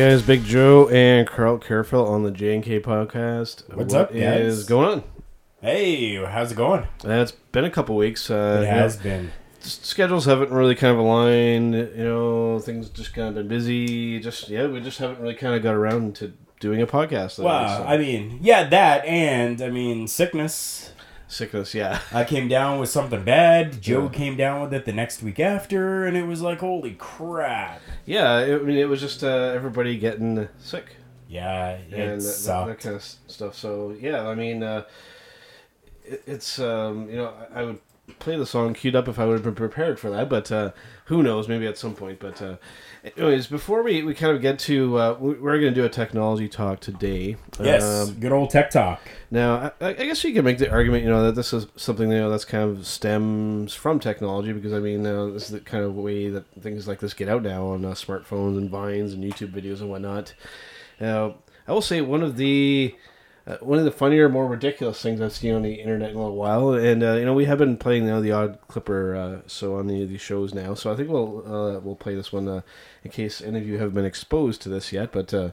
Guys. Big Joe and Carl Careful on the J and K podcast. What's What up, guys? is going on? Hey, how's it going? It's been a couple weeks. Uh, It you know, has been. schedules haven't really kind of aligned. You know, things just kind of been busy. Just yeah, we just haven't really kind of got around to doing a podcast. Wow, so- I mean, yeah, that and I mean sickness. Sickness. Yeah, I came down with something bad. Joe Yeah. came down with it the next week after, and it was like, holy crap! yeah. I mean, it was just uh, everybody getting sick. Yeah, and that, that, that kind of stuff. So yeah, I mean, uh, it, it's um, you know, I, I would play the song queued up if I would have been prepared for that, but uh, who knows? Maybe at some point. But uh, anyways, before we, we kind of get to, uh, we- we're going to do a technology talk today. yes, Um, good old tech talk. now, I, I guess you can make the argument, you know, that this is something you know that's kind of stems from technology because I mean, uh, this is the kind of way that things like this get out now on uh, smartphones and vines and YouTube videos and whatnot. Now, I will say one of the uh, one of the funnier, more ridiculous things I've seen on the internet in a little while, and uh, you know, we have been playing you know, the odd clipper uh, so on the these shows now. So I think we'll uh, we'll play this one uh, in case any of you have been exposed to this yet, but. Uh,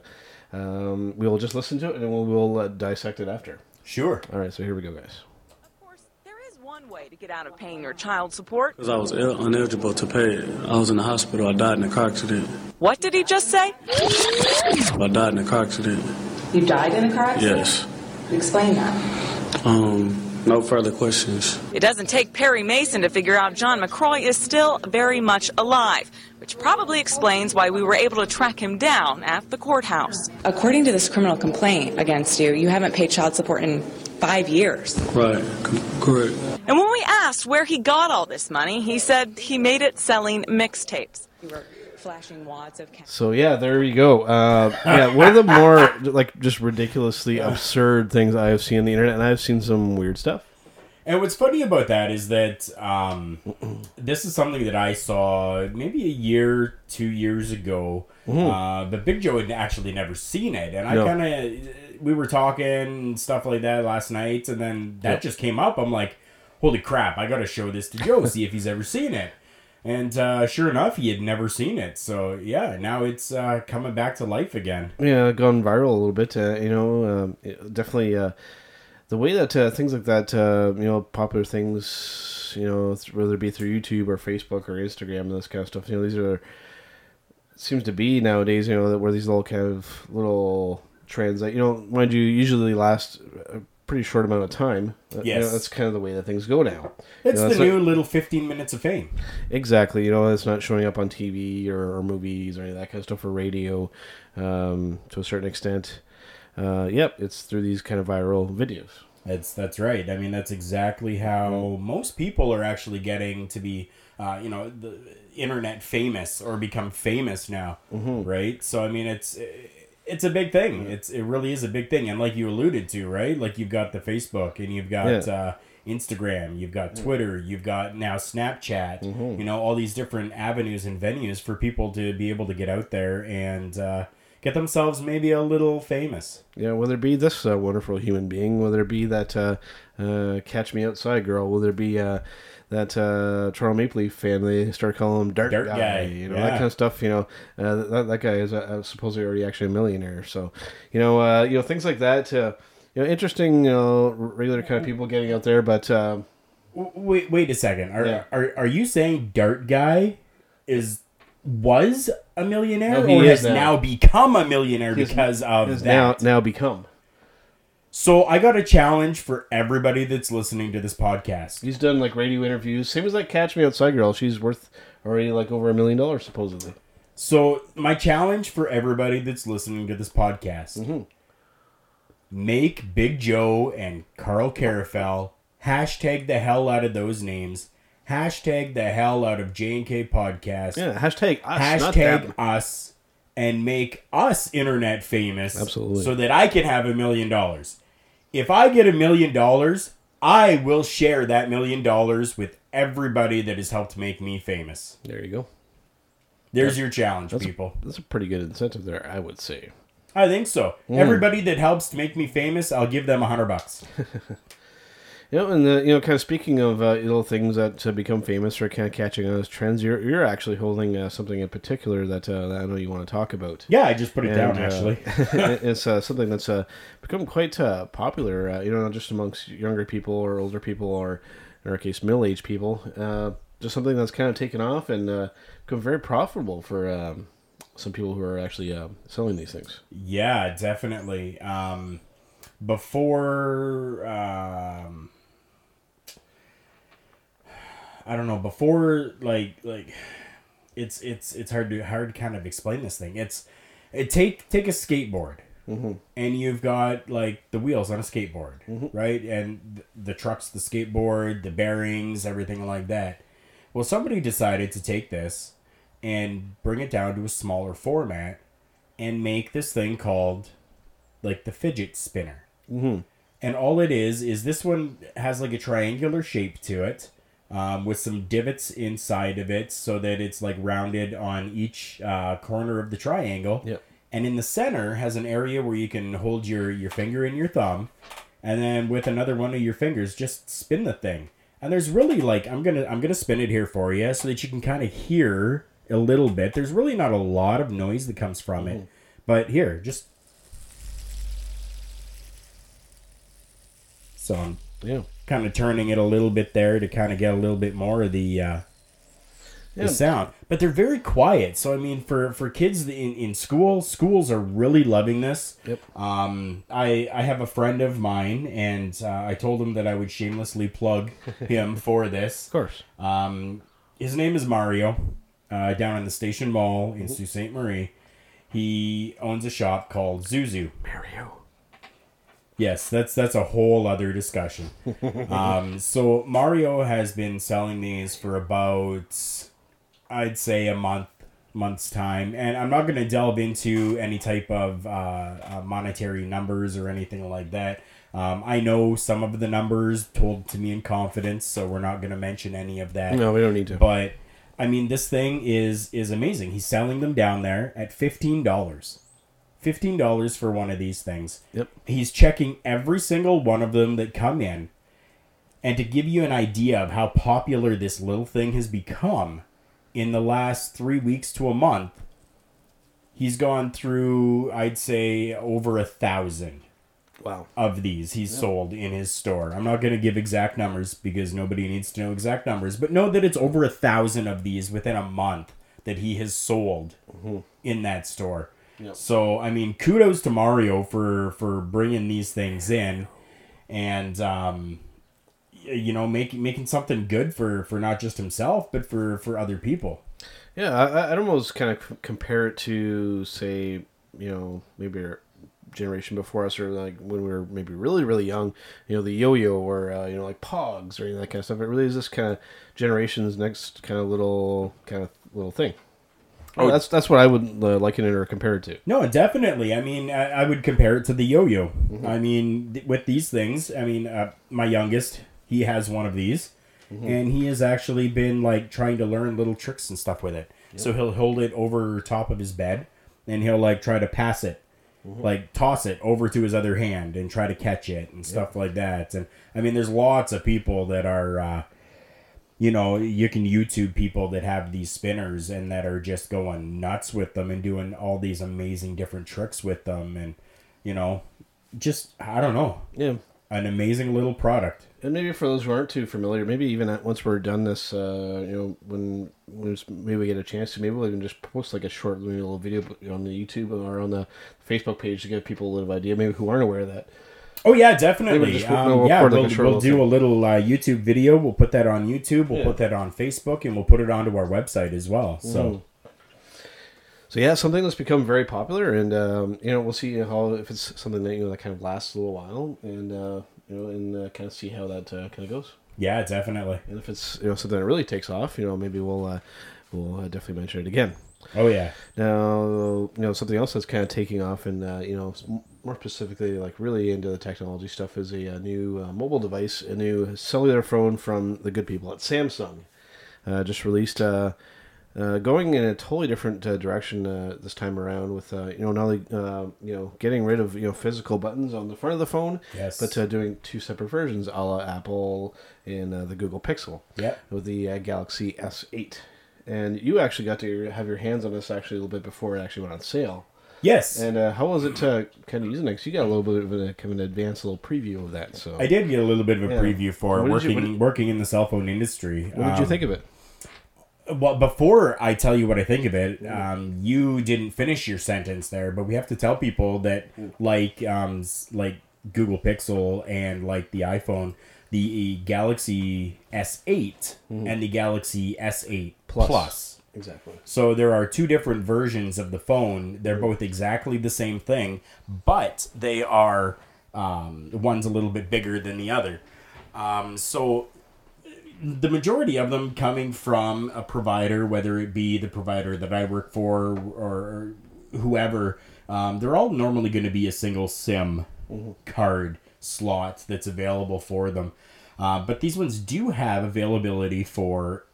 um, we'll just listen to it and we'll, we'll uh, dissect it after. Sure. All right, so here we go, guys. Of course, there is one way to get out of paying your child support. Because I was Ill, ineligible to pay it. I was in the hospital. I died in a car accident. What did he just say? I died in a car accident. You died in a car accident? Yes. Explain that. Um, no further questions. It doesn't take Perry Mason to figure out John McCroy is still very much alive, which probably explains why we were able to track him down at the courthouse. According to this criminal complaint against you, you haven't paid child support in five years. Right. Correct. And when we asked where he got all this money, he said he made it selling mixtapes. You were flashing wads of cash. So yeah, there we go. Uh, yeah, one of the more like just ridiculously absurd things I have seen on the internet, and I've seen some weird stuff. And what's funny about that is that um, this is something that I saw maybe a year, two years ago. Uh, but Big Joe had actually never seen it, and I No. kind of we were talking and stuff like that last night, and then that Yep. just came up. I'm like, holy crap! I got to show this to Joe, see if he's ever seen it. And uh, sure enough, he had never seen it. So yeah, now it's uh, coming back to life again. Yeah, gone viral a little bit. Uh, you know, um, it- definitely uh, the way that uh, things like that, uh, you know, popular things, you know, whether it be through YouTube or Facebook or Instagram and this kind of stuff. You know, these are seems to be nowadays. You know, where these little kind of little trends that you know, mind you, usually last pretty short amount of time. Uh, you know, Yes. that's kind of the way that things go now. It's You know, the not- new little 15 minutes of fame. Exactly. You know, it's not showing up on TV or, or movies or any of that kind of stuff or radio um, to a certain extent. Uh, yep, it's through these kind of viral videos. That's that's right. I mean, that's exactly how most people are actually getting to be, uh, you know, the internet famous or become famous now, right? So I mean, it's it's a big thing. It's it really is a big thing, and like you alluded to, right? Like you've got the Facebook and you've got Yeah. uh, Instagram, you've got Twitter, you've got now Snapchat. You know, all these different avenues and venues for people to be able to get out there and uh, get themselves maybe a little famous. Yeah, whether it be this uh, wonderful human being, whether it be that uh, uh, Catch Me Outside girl, whether it be uh, that uh, Toronto Maple Leaf fan, they start calling him Dirt, Dart guy, Guy, you know, yeah. that kind of stuff. You know, uh, that, that guy is uh, supposedly already actually a millionaire. So, you know, uh, you know things like that. Uh, you know, interesting. You know, regular kind of people getting out there, but. Uh, Wait, wait a second. Are, Yeah. are are you saying Dirt Guy is was a millionaire No, he or has now. now. become a millionaire He's- because of has now that? now become. So I got a challenge for everybody that's listening to this podcast. He's done like radio interviews. Same as like Catch Me Outside girl. She's worth already like over a million dollars supposedly. So my challenge for everybody that's listening to this podcast: Mm-hmm. make Big Joe and Carl Carafel hashtag the hell out of those names. Hashtag the hell out of J and K podcast. Yeah. Hashtag us. hashtag us and make us internet famous Absolutely. so that I can have a million dollars. If I get a million dollars, I will share that million dollars with everybody that has helped make me famous. There you go. There's your challenge, That's people. A, that's a pretty good incentive there, I would say. I think so. Mm. Everybody that helps to make me famous, I'll give them a hundred bucks. You know, and the, you know, kind of speaking of uh, little things that uh, become famous or kind of catching on as trends, you're you're actually holding uh, something in particular that, uh, that I know you want to talk about. Yeah, I just put it down And, uh, actually. it's uh, something that's uh, become quite uh, popular. Uh, you know, not just amongst younger people or older people, or in our case, middle-aged people. Uh, just something that's kind of taken off and uh, become very profitable for um, some people who are actually uh, selling these things. Yeah, definitely. Um, before, um, I don't know. Before, like, like, it's it's it's hard to hard to kind of explain this thing. It's it take take a skateboard. And you've got like the wheels on a skateboard, right? And th- the trucks, the skateboard, the bearings, everything like that. Well, somebody decided to take this and bring it down to a smaller format and make this thing called like the fidget spinner. Mm-hmm. And all it is is this one has like a triangular shape to it, um, with some divots inside of it, so that it's like rounded on each uh, corner of the triangle. Yep. And in the center has an area where you can hold your your finger and your thumb, and then with another one of your fingers, just spin the thing. And there's really like I'm gonna I'm gonna spin it here for you so that you can kind of hear a little bit. There's really not a lot of noise that comes from it, but here, just so I'm Yeah. Kind of turning it a little bit there to kind of get a little bit more of the uh, Yeah. the sound. But they're very quiet. So I mean, for for kids in in school, schools are really loving this. Yep. Um, I I have a friend of mine, and uh, I told him that I would shamelessly plug him for this. Of course. Um, his name is Mario, uh, down in the Station Mall in Sault Ste. Marie. He owns a shop called Zuzu. Mario. Yes, that's that's a whole other discussion. um, so Mario has been selling these for about, I'd say, a month, month's time, and I'm not going to delve into any type of uh, uh, monetary numbers or anything like that. Um, I know some of the numbers told to me in confidence, so we're not going to mention any of that. No, we don't need to. But I mean, this thing is is amazing. He's selling them down there at fifteen dollars. Fifteen dollars for one of these things. Yep. He's checking every single one of them that come in. And to give you an idea of how popular this little thing has become in the last three weeks to a month, he's gone through, I'd say, over a thousand Wow. of these he's sold in his store. I'm not going to give exact numbers because nobody needs to know exact numbers, but know that it's over a thousand of these within a month that he has sold mm-hmm. in that store. Yep. So I mean, kudos to Mario for for bringing these things in, and um, you know, making making something good for for not just himself but for for other people. Yeah, I, I'd almost kind of c- compare it to, say, you know, maybe our generation before us, or like when we were maybe really, really young, you know, the yo-yo, or uh, you know, like Pogs, or any of that kind of stuff. It really is this kind of generation's next kind of little kind of little thing. Oh, that's that's what I would uh, liken it or compare it to. No, definitely. I mean, I, I would compare it to the yo-yo. I mean, th- with these things, I mean, uh, my youngest, he has one of these, and he has actually been like trying to learn little tricks and stuff with it. So he'll hold it over top of his bed, and he'll like try to pass it, like toss it over to his other hand and try to catch it and stuff like that. And I mean, there's lots of people that are. Uh, you know, you can YouTube people that have these spinners and that are just going nuts with them and doing all these amazing different tricks with them and you know, just I don't know, Yeah. an amazing little product. And maybe for those who aren't too familiar, maybe even at, once we're done this, uh, you know, when, when maybe we get a chance to, maybe we'll even just post like a short little video on the YouTube or on the Facebook page to give people a little idea, maybe who aren't aware of that. Oh yeah, definitely. just- Um, we'll yeah, we'll, we'll do thing. a little uh, YouTube video. We'll put that on YouTube. We'll Yeah. put that on Facebook, and we'll put it onto our website as well. So Mm. So yeah, something that's become very popular, and um, you know, we'll see how if it's something that you know that kind of lasts a little while, and uh, you know, and uh, kind of see how that uh, kind of goes. yeah, definitely. And if it's you know something that really takes off, you know, maybe we'll uh, we'll uh, definitely mention it again. Oh yeah. Now, you know, something else that's kind of taking off, and uh, you know, s- more specifically, like really into the technology stuff, is a, uh new uh, mobile device, a new cellular phone from the good people at Samsung. Uh, just released uh, uh, going in a totally different uh, direction uh, this time around with uh, you know not only uh, you know getting rid of you know physical buttons on the front of the phone, Yes. but uh, doing two separate versions, a la Apple and uh, the Google Pixel. Yep. With the uh, Galaxy S8, and you actually got to have your hands on this actually a little bit before it actually went on sale. Yes. And uh, how was it uh, kind of using next? you got a little bit of a kind of an advanced little preview of that. So I did get a little bit of a Yeah. preview for it What did you- working working in the cell phone industry. What did you Um, think of it? Well, before I tell you what I think of it, um, you didn't finish your sentence there, but we have to tell people that, like, um, like Google Pixel and like the iPhone, the Galaxy S8 and the Galaxy S8 Plus. Plus. Exactly. So there are two different versions of the phone. They're both exactly the same thing, but they are um, one's a little bit bigger than the other. Um, so the majority of them coming from a provider, whether it be the provider that I work for or whoever, um, they're all normally going to be a single SIM card slot that's available for them. Uh, but these ones do have availability for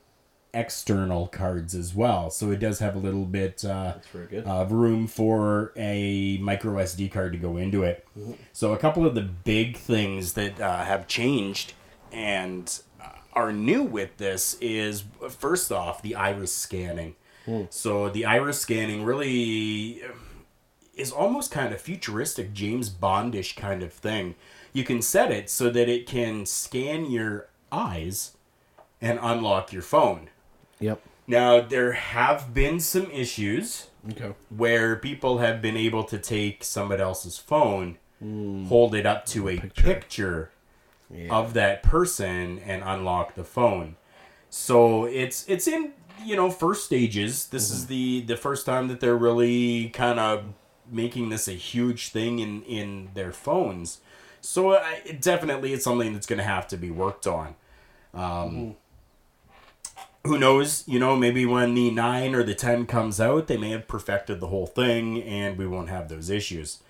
external cards as well. So it does have a little bit uh, of room for a micro SD card to go into it. So a couple of the big things that uh, have changed and are new with this is first off the iris scanning. So the iris scanning really is almost kind of futuristic James Bondish kind of thing. You can set it so that it can scan your eyes and unlock your phone. Yep. Now there have been some issues Okay. where people have been able to take somebody else's phone, hmm. hold it up to a picture, of that person and unlock the phone. So it's it's in you know first stages. This is mm-hmm. the the first time that they're really kind of making this a huge thing in in their phones. So I, it definitely it's something that's going to have to be worked on. Um, mm-hmm. Who knows? You know, maybe when the nine or the ten comes out, they may have perfected the whole thing, and we won't have those issues.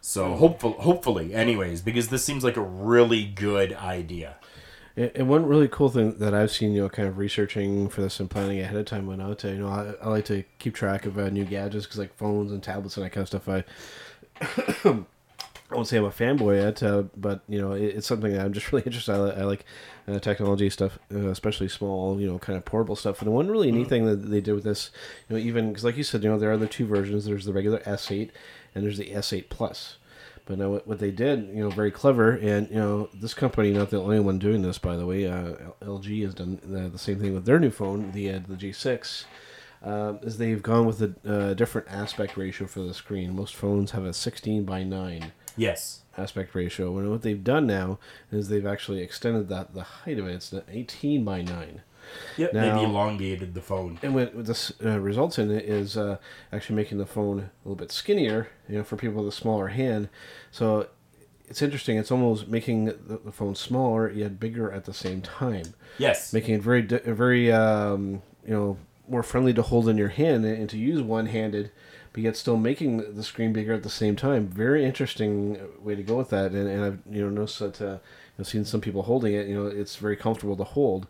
So hopeful, hopefully, anyways, because this seems like a really good idea. And one really cool thing that I've seen, you know, kind of researching for this and planning ahead of time went out to, you know, I, I like to keep track of uh, new gadgets because like phones and tablets and that kind of stuff. I, I won't say I'm a fanboy yet, uh, but you know, it, it's something that I'm just really interested. I, I like uh, technology stuff, uh, especially small, you know, kind of portable stuff. And one really neat thing that they did with this, you know, even because like you said, you know, there are the two versions. There's the regular S8 and there's the S8 Plus. But now what, what they did, you know, very clever, and you know, this company not the only one doing this, by the way. Uh, LG has done the, the same thing with their new phone, the uh, the G6. Um, is they've gone with a uh, different aspect ratio for the screen. Most phones have a 16 by 9 Yes. aspect ratio. And what they've done now is they've actually extended that the height of it. It's an 18 by 9. Yep. Now- they've elongated the phone. And what, this uh, results in it is uh, actually making the phone a little bit skinnier, you know, for people with a smaller hand. So it's interesting. It's almost making the, the phone smaller yet bigger at the same time, Yes. making it very, very, um, you know, more friendly to hold in your hand and, and to use one-handed, but yet still making the- screen bigger at the same time. Very interesting way to go with that. And, and I've you know noticed that uh, I've seen some people holding it. You know, it's very comfortable to hold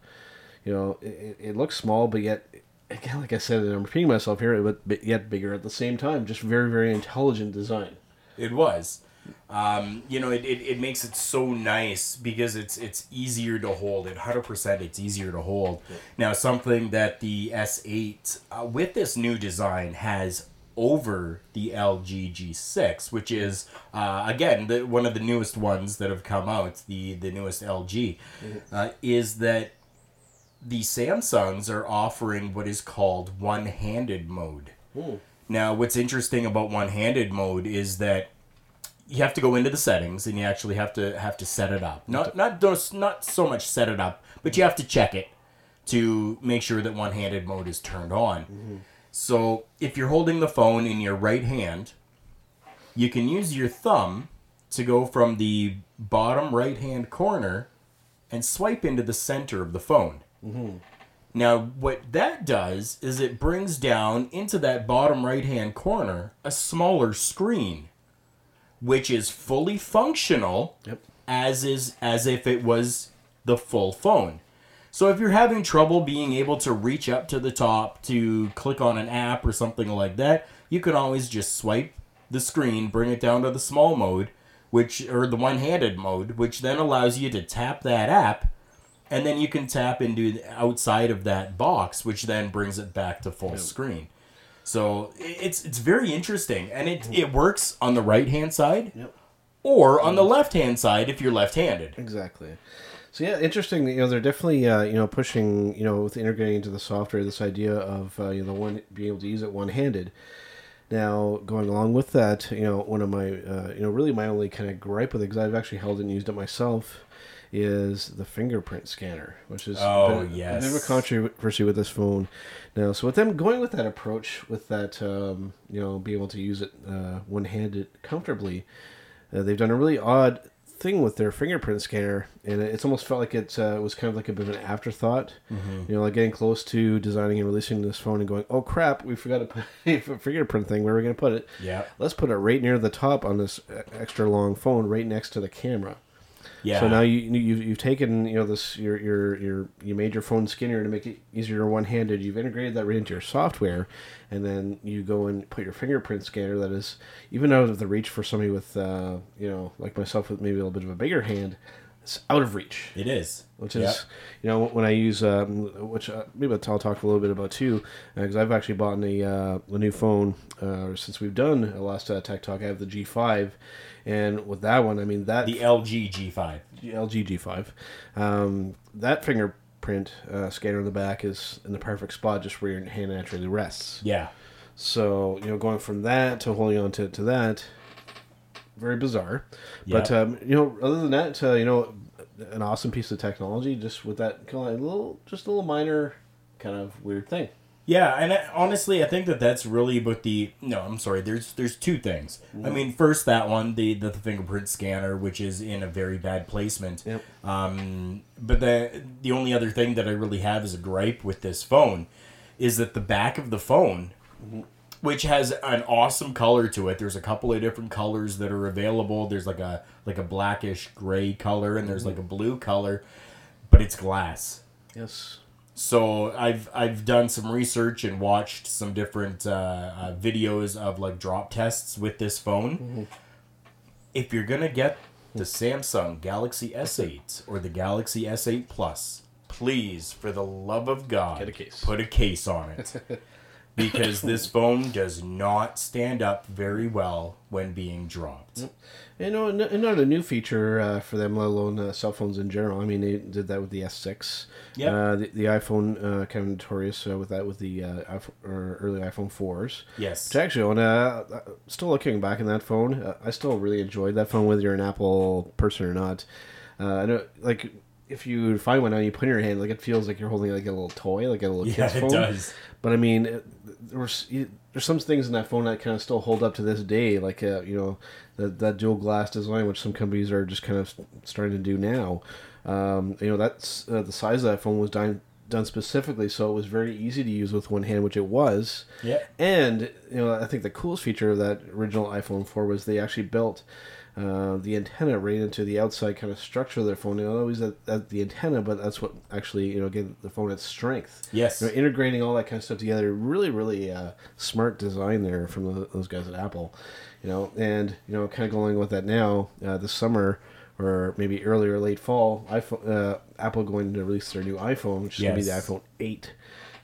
you know, it, it looks small, but yet, again, like I said, and I'm repeating myself here, but, yet bigger at the same time. Just very, very intelligent design. It was. Um, you know, it, it, it makes it so nice because it's it's easier to hold. It hundred percent, it's easier to hold. Now, something that the S8 uh, with this new design has over the LG G6, which is uh, again the, one of the newest ones that have come out, the the newest LG, uh, is that the Samsungs are offering what is called one-handed mode. Now, what's interesting about one-handed mode is that you have to go into the settings and you actually have to have to set it up. Not not not so much set it up, but you have to check it to make sure that one-handed mode is turned on. So, if you're holding the phone in your right hand, you can use your thumb to go from the bottom right-hand corner and swipe into the center of the phone. Mm-hmm. Now, what that does is it brings down into that bottom right hand corner a smaller screen, which is fully functional Yep. as is as if it was the full phone. So if you're having trouble being able to reach up to the top to click on an app or something like that, you can always just swipe the screen, bring it down to the small mode, which or the one-handed mode, which then allows you to tap that app and then you can tap into the outside of that box, which then brings it back to full screen. So it's it's very interesting, and it it works on the right hand side, Yep. or on the mm-hmm. left hand side if you're left handed. Exactly. So yeah, interesting. You know, they're definitely uh, you know pushing you know with integrating into the software this idea of uh, you know the one being able to use it one handed. Now, going along with that, you know, one of my uh, you know really my only kind of gripe with it because I've actually held it and used it myself is the fingerprint scanner, which is Oh, bit, yes. a bit of a controversy with this phone. Now, so with them going with that approach, with that um, you know being able to use it uh, one handed comfortably, uh, they've done a really odd thing with their fingerprint scanner, and it's almost felt like it uh, was kind of like a bit of an afterthought. You know, like getting close to designing and releasing this phone and going, "Oh crap, we forgot to put a fingerprint thing. Where are we going to put it? Yeah. let's put it right near the top on this uh, extra long phone, right next to the camera." Yeah. So now you you've, you've taken you know this your your your you made your phone skinnier to make it easier one handed. You've integrated that right into your software, and then you go and put your fingerprint scanner that is even out of the reach for somebody with uh, you know like myself with maybe a little bit of a bigger hand. It's out of reach it is. which is Yep. you know when I use um, which uh, maybe I'll talk a little bit about too because I've actually bought a uh, a new phone uh, since we've done a last uh, tech talk. I have the G5, and with that one, I mean that the LG G5. LG G5, um, that fingerprint uh, scanner in the back is in the perfect spot, just where your hand naturally rests. Yeah. So you know, going from that to holding on to, to that, very bizarre. But Yeah. um, you know, other than that, uh, you know, an awesome piece of technology. Just with that kind of little, just a little minor, kind of weird thing. Yeah, and I, honestly, I think that that's really about the. No, I'm sorry. There's there's two things. I mean, first that one, the the fingerprint scanner, which is in a very bad placement. Yep. Um, but the the only other thing that I really have is a gripe with this phone is that the back of the phone, which has an awesome color to it. There's a couple of different colors that are available. There's like a like a blackish gray color, and there's like a blue color, but it's glass. Yes. So I've I've done some research and watched some different uh, uh, videos of like drop tests with this phone. If you're gonna get the Samsung Galaxy S8 or the Galaxy S8 Plus, please, for the love of God, Get a case. Put a case on it. because this phone does not stand up very well when being dropped. And no, n- and not a new feature uh, for them, let alone uh, cell phones in general. I mean, they did that with the S6. Yep. Uh, the, the iPhone uh, kind of notorious uh, with that with the uh, iPhone, or early iPhone 4s. Yes. Which actually, when, uh, uh, still looking back in that phone, uh, I still really enjoyed that phone, whether you're an Apple person or not. Uh, I know, like, if you find one now, you put it in your hand, like it feels like you're holding like a little toy, like a little Yeah, kid's it phone. does. But I mean, it- there was you- there's some things in that phone that kind of still hold up to this day, like uh, you know that that dual glass design, which some companies are just kind of starting to do now. Um, you know, that's uh, the size of that phone was done done specifically so it was very easy to use with one hand, which it was. Yeah. And you know, I think the coolest feature of that original iPhone 4 was they actually built uh, the antenna right into the outside kind of structure of their phone. Not always at, at the antenna, but that's what actually you know gave the phone its strength. Yes. You know, integrating all that kind of stuff together, really, really uh, smart design there from the, those guys at Apple. You know, and you know, kind of going with that now uh, this summer or maybe early or late fall, iPhone, uh, Apple going to release their new iPhone, which is going to be the iPhone 8.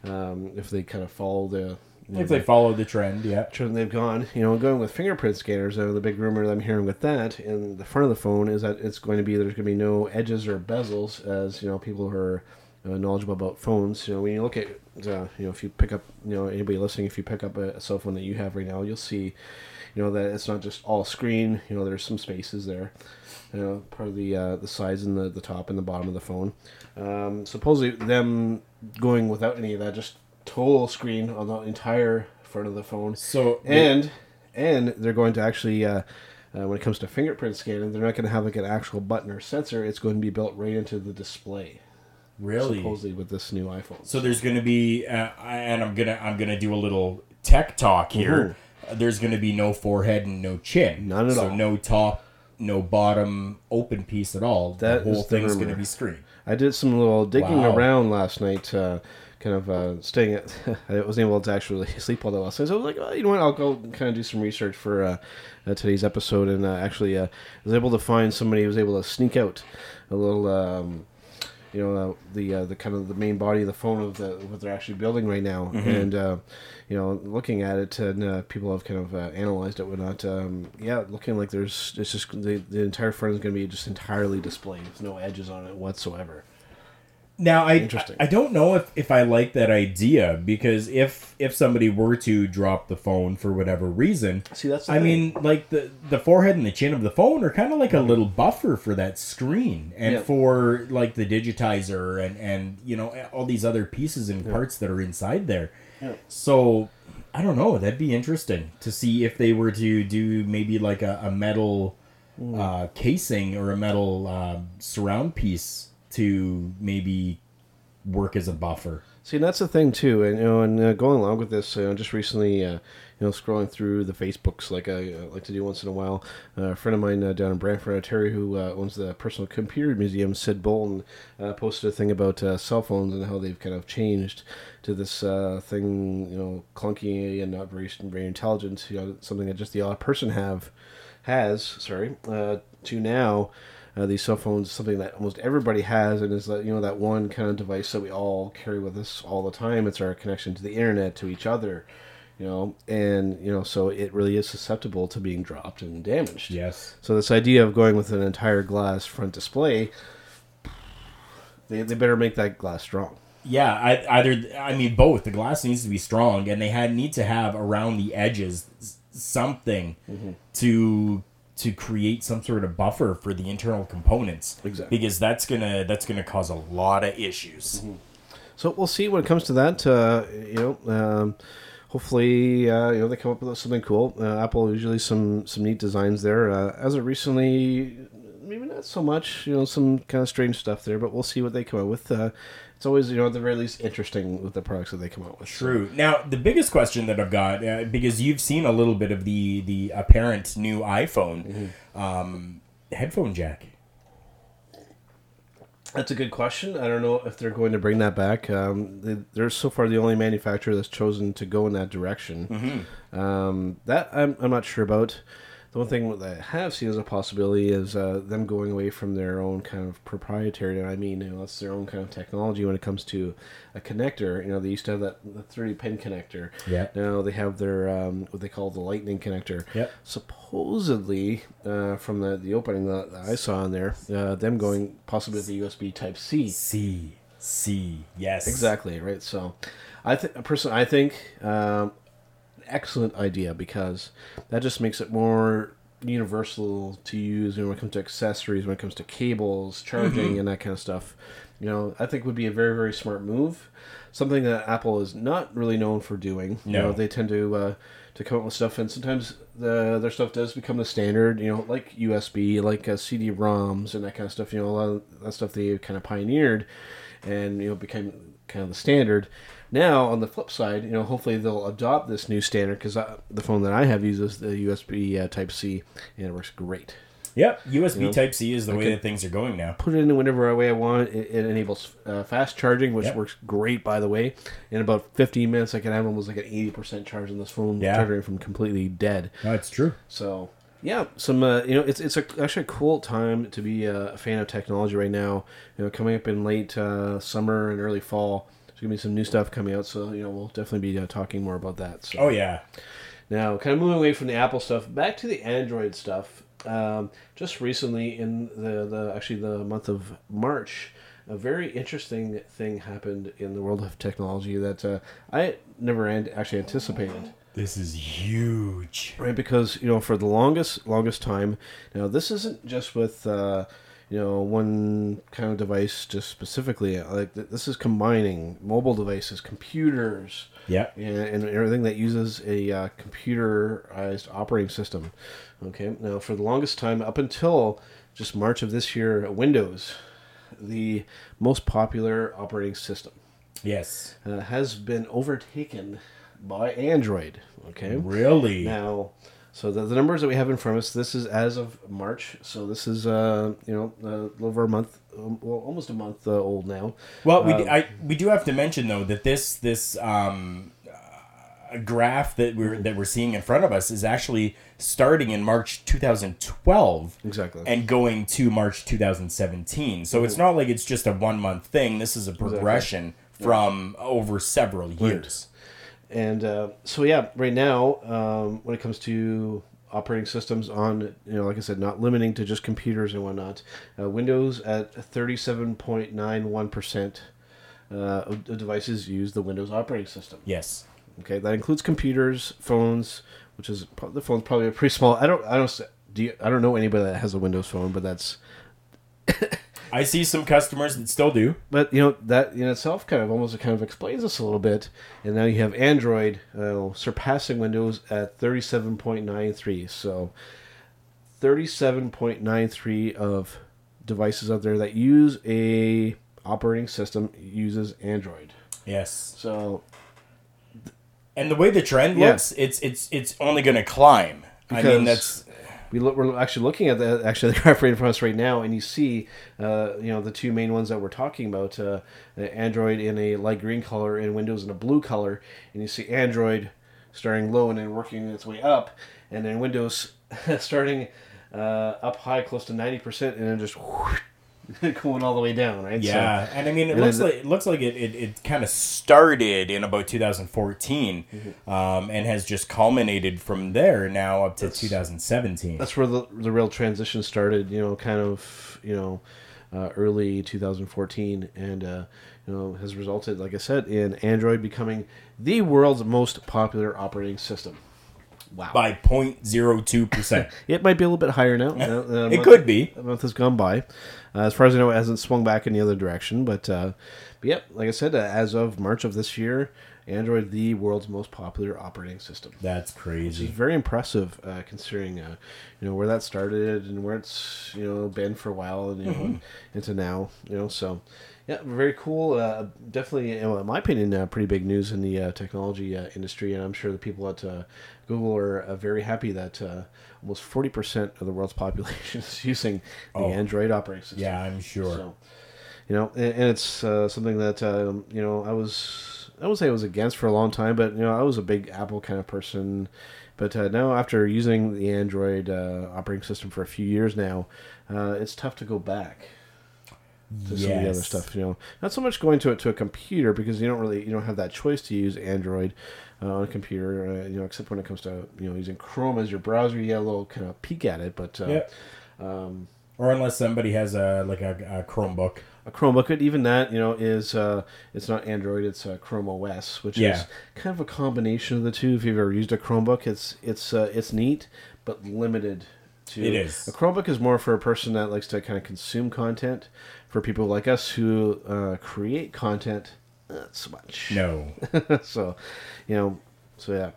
Um, if they kind of follow the If they follow the trend, yeah. trend they've gone, you know, going with fingerprint scanners. Uh, the big rumor that I'm hearing with that in the front of the phone is that it's going to be there's going to be no edges or bezels, as you know, people who are uh, knowledgeable about phones. You know, when you look at, uh, you know, if you pick up, you know, anybody listening, if you pick up a, a cell phone that you have right now, you'll see, you know, that it's not just all screen. You know, there's some spaces there. You know, part of the uh, the sides and the the top and the bottom of the phone. Um, supposedly, them going without any of that, just total screen on the entire front of the phone. So and and they're going to actually uh, uh, when it comes to fingerprint scanning they're not going to have like an actual button or sensor it's going to be built right into the display really, supposedly with this new iphone So there's going to be, uh, and I'm gonna I'm gonna do a little tech talk here. Uh, there's going to be no forehead and no chin. Mm-hmm. None at so all. no top no bottom open piece at all. That the whole is thing's going to be screen. I did some little digging Wow. around last night, uh, kind of uh, staying at. I wasn't able to actually sleep all that last night, so I was like, oh, you know what? I'll go kind of do some research for uh, uh, today's episode, and uh, actually uh, was able to find somebody who was able to sneak out a little. Um, you know uh, the uh, the kind of the main body of the phone of the what they're actually building right now, and uh, you know looking at it, and uh, people have kind of uh, analyzed it, whatnot. Um, yeah, looking like there's it's just the, the entire front is going to be just entirely displayed with no edges on it whatsoever. Now, I Interesting. I don't know if, if I like that idea because if if somebody were to drop the phone for whatever reason, See, that's the I thing. mean, like the the forehead and the chin of the phone are kind of like a little buffer for that screen and Yeah. for like the digitizer and and you know all these other pieces and parts that are inside there. So I don't know. That'd be interesting to see if they were to do maybe like a, a metal Hmm. uh, casing or a metal uh, surround piece to maybe work as a buffer. See, that's the thing too, and you know, and uh, going along with this, uh, just recently, uh, you know, scrolling through the Facebooks like I uh, like to do once in a while. Uh, a friend of mine uh, down in Brantford, Ontario, who uh, owns the Personal Computer Museum, Syd Bolton, posted a thing about cell phones and how they've kind of changed to this thing, you know, clunky and not very very intelligent. You know, something that just the odd person have has. Sorry, to now. Uh, these cell phones, something that almost everybody has, and is that you know that one kind of device that we all carry with us all the time. It's our connection to the internet, to each other, you know, and you know, so it really is susceptible to being dropped and damaged. Yes. So this idea of going with an entire glass front display, they, they better make that glass strong. Yeah, I, either I mean both. The glass needs to be strong, and they had need to have around the edges something Mm-hmm. to to create some sort of buffer for the internal components. Exactly. Because that's gonna that's gonna cause a lot of issues. Mm-hmm. So we'll see when it comes to that. Uh, you know, um, hopefully, uh, you know they come up with something cool. Uh, Apple usually some some neat designs there. Uh, as of recently, maybe not so much. You know, some kind of strange stuff there, but we'll see what they come up with. It's always you know at the very least interesting with the products that they come out with. True. Now, the biggest question that I've got, uh, because you've seen a little bit of the the apparent new iPhone Mm-hmm. um, headphone jack. That's a good question. I don't know if they're going to bring that back. Um, they, they're so far the only manufacturer that's chosen to go in that direction. Um, that I'm, I'm not sure about. The one thing that I have seen as a possibility is uh, them going away from their own kind of proprietary. I mean, you know, that's their own kind of technology when it comes to a connector. You know, they used to have that the 30 pin connector. Yeah. Now they have their um, what they call the Lightning connector. Yep. Supposedly, uh, from the the opening that, that I saw in there, uh, them going possibly the USB Type C. C C yes Exactly right. So, I think personally, I think um, excellent idea because that just makes it more universal to use when it comes to accessories, when it comes to cables, charging, Mm-hmm. and that kind of stuff. You know, I think would be a very very smart move. Something that Apple is not really known for doing. You know, they tend to uh, to come up with stuff, and sometimes the their stuff does become the standard. You know, like USB, like uh, CD-ROMs, and that kind of stuff. You know, a lot of that stuff they kind of pioneered, and you know became kind of the standard. Now, on the flip side, you know, hopefully they'll adopt this new standard because the phone that I have uses the USB uh, Type C, and it works great. Yep, USB know, Type C is the way that things are going now. Put it in whatever way I want. It, it enables uh, fast charging, which Yep. works great, by the way. In about 15 minutes, I can have almost like an 80% charge on this phone, Yeah. charging from completely dead. No, it's true. So yeah, some uh, you know it's it's a, actually a cool time to be a, a fan of technology right now. You know, coming up in late uh, summer and early fall, there's gonna be some new stuff coming out. So you know we'll definitely be uh, talking more about that. So Oh yeah, now, kind of moving away from the Apple stuff, back to the Android stuff. Um, just recently, in the, the actually the month of March, a very interesting thing happened in the world of technology that uh, I never an- actually anticipated this is huge. right because you know for the longest longest time now this isn't just with uh you know one kind of device just specifically like this is combining mobile devices computers Yeah. and, and everything that uses a uh, computerized operating system okay now for the longest time up until just march of this year windows the most popular operating system Yes. uh, has been overtaken by android okay Really? now, So the, the numbers that we have in front of us, this is as of March. So this is uh, you know a little over a month, um, well, almost a month uh, old now. Well, we, Um, d I we do have to mention though that this this um, uh, graph that we're that we're seeing in front of us is actually starting in March 2012 Exactly. and going to March 2017. So it's not like it's just a one month thing. This is a progression from over several years. And uh, so yeah, right now, um, when it comes to operating systems on, you know, like I said, not limiting to just computers and whatnot, uh, Windows at thirty-seven point nine one percent uh, of devices use the Windows operating system. Yes. Okay, that includes computers, phones, which is the phone's probably a pretty small. I don't, I don't, do you, I don't know anybody that has a Windows phone, but that's, I see some customers that still do. but you know that in itself kind of almost kind of explains this a little bit. And now you have Android uh, surpassing Windows at thirty-seven point nine three. So, thirty-seven point nine three of devices out there that use a operating system uses Android. Yes. So And the way the trend Yeah. looks, it's it's it's only going to climb. I mean, Because- that's we look, we're actually looking at the actually the graph right in front of us right now, and you see, uh, you know, the two main ones that we're talking about: uh, Android in a light green color and Windows in a blue color, and you see Android starting low and then working its way up, and then Windows starting uh, up high, close to ninety percent, and then just going all the way down, right? So- Yeah, and I mean, it and looks like it looks like it, it, it kind of started in about 2014, Mm-hmm. um, and has just culminated from there now up to 2017. that's where the the real transition started. You know, kind of you know uh, early 2014, and uh, you know has resulted, like I said, in Android becoming the world's most popular operating system. Wow. By 0.02 percent. It might be a little bit higher now. Uh, It month- could be. A month has gone by. Uh, as far as I know, it hasn't swung back in the other direction. But, uh, but yep, like I said, uh, as of March of this year, Android the world's most popular operating system. That's Which is crazy. very impressive, uh, considering uh, you know where that started and where it's you know been for a while and you know into now. You know, so yeah, very cool. Uh, definitely, in my opinion, uh, pretty big news in the uh, technology uh, industry, and I'm sure the people at uh, Google are uh, very happy that uh, almost forty percent of the world's population is using the Oh. Android operating system. Yeah, I'm sure. So, you know, and, and it's uh, something that um, you know I was I would say I was against for a long time, but you know I was a big Apple kind of person. But uh, now, after using the Android uh, operating system for a few years now, uh, it's tough to go back to some of the other stuff. You know, not so much going to it to a computer because you don't really you don't have that choice to use Android uh, on a computer. Uh, you know, except when it comes to you know using Chrome as your browser, you get a little kind of peek at it. But uh, Yep. or unless somebody has a like a, a Chromebook. a Chromebook. But even that, you know, is uh, it's not Android. It's uh, Chrome OS, which Yeah. is kind of a combination of the two. If you've ever used a Chromebook, it's it's uh, it's neat, but limited. To, It is. A Chromebook is more for a person that likes to kind of consume content. For people like us who uh, create content, not so much. No. so, you know, so yeah.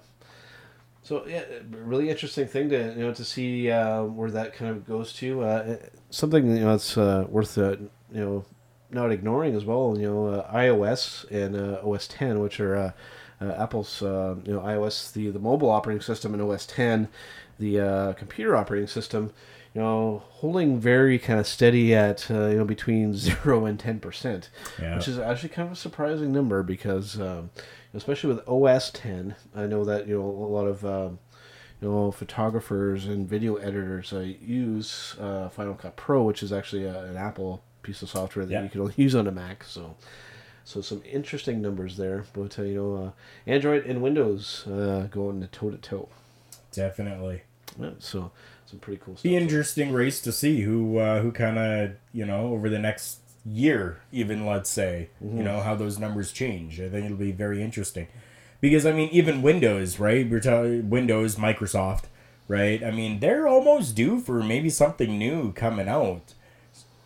So yeah, really interesting thing to you know to see uh, where that kind of goes to. Uh, something you know that's uh, worth uh, you know not ignoring as well. You know, uh, iOS and uh, OS 10, which are Apple's uh, you know iOS the the mobile operating system and OS 10 the uh, computer operating system. You know, holding very kind of steady at uh, you know between zero and ten percent, Yeah. which is actually kind of a surprising number because um, especially with OS 10, I know that you know a lot of um, you know photographers and video editors uh, use uh, Final Cut Pro, which is actually a, an Apple piece of software that Yeah. you can only use on a Mac. So, so some interesting numbers there. But uh, you know, uh, Android and Windows uh, going toe to toe. Definitely. Yeah, so some pretty cool stuff. Be interesting race to see who uh, who kind of you know over the next year, even let's say Mm-hmm. you know how those numbers change. I think it'll be very interesting because I mean even Windows, right? We're talking Windows, Microsoft, right? I mean they're almost due for maybe something new coming out.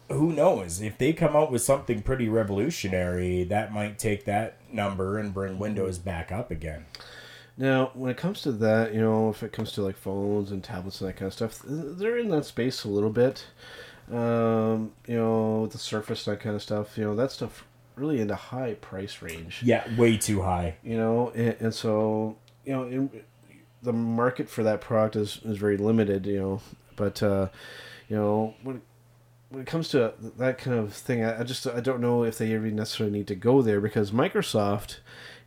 Who knows if they come out with something pretty revolutionary that might take that number and bring Windows back up again. Now, when it comes to that, you know, if it comes to like phones and tablets and that kind of stuff, they're in that space a little bit. Um, you know, the Surface, that kind of stuff. You know, that stuff really in the high price range. Yeah, way too high. You know, and, and so you know, in, the market for that product is, is very limited, you know. But uh, you know when when it comes to that kind of thing, I, I just I don't know if they ever necessarily need to go there because Microsoft,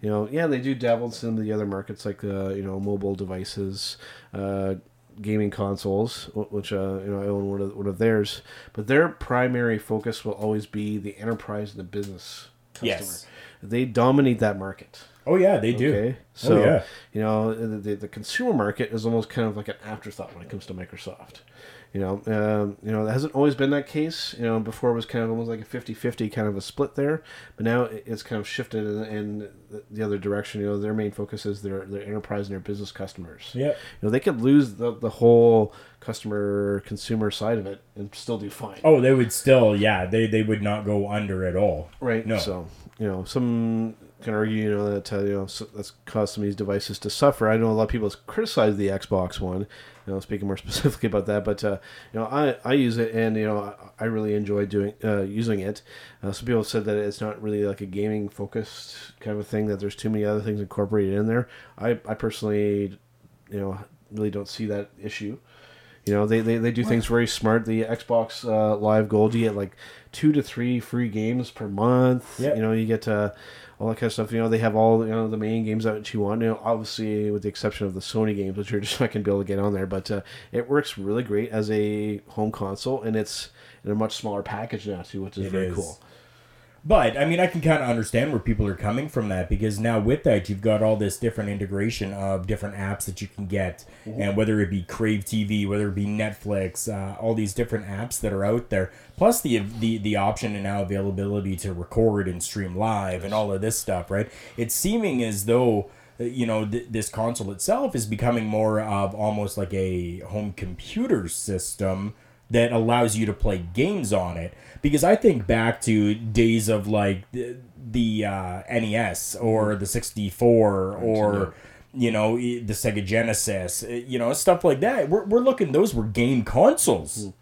you know, yeah, they do dabble in some of the other markets like uh, you know mobile devices, uh, gaming consoles, which uh, you know I own one of one of theirs, but their primary focus will always be the enterprise and the business customer. Yes. They dominate that market. Oh yeah, they do. Okay, so yeah. you know the, the the consumer market is almost kind of like an afterthought when it comes to Microsoft. You know, um, you know, it hasn't always been that case. You know, before it was kind of almost like a 50-50 kind of a split there, but now it's kind of shifted in, in the- the other direction. You know, their main focus is their their enterprise and their business customers. Yeah. You know, they could lose the the whole customer consumer side of it and still do fine. Oh, they would still, yeah, they they would not go under at all. Right. No. So you know, some can argue, you know, that uh, you know so that's caused some of these devices to suffer. I know a lot of people have criticized the Xbox One. You know, speaking more specifically about that, but uh, you know, I, I use it and you know I, really enjoy doing uh, using it. Uh, some people have said that it's not really like a gaming focused kind of thing. That there's too many other things incorporated in there. I I personally, you know, really don't see that issue. You know, they, they, they do things very smart. The Xbox uh, Live Gold, you get like two to three free games per month. Yeah. You know, you get uh, all that kind of stuff. You know, they have all you know the main games that you know, obviously with the exception of the Sony games, which you're just not going to be able to get on there. But uh, it works really great as a home console, and it's in a much smaller package now too, which is It very is. cool. But I mean, I can kind of understand where people are coming from that because now with that, you've got all this different integration of different apps that you can get, and whether it be Crave TV, whether it be Netflix, uh, all these different apps that are out there, plus the the the option and now availability to record and stream live and all of this stuff, right? It's seeming as though uh, you know th- this console itself is becoming more of almost like a home computer system that allows you to play games on it because i think back to days of like the, the uh, nes or the 64 or you know the sega genesis eh, you know stuff like that we're, we're looking those were game consoles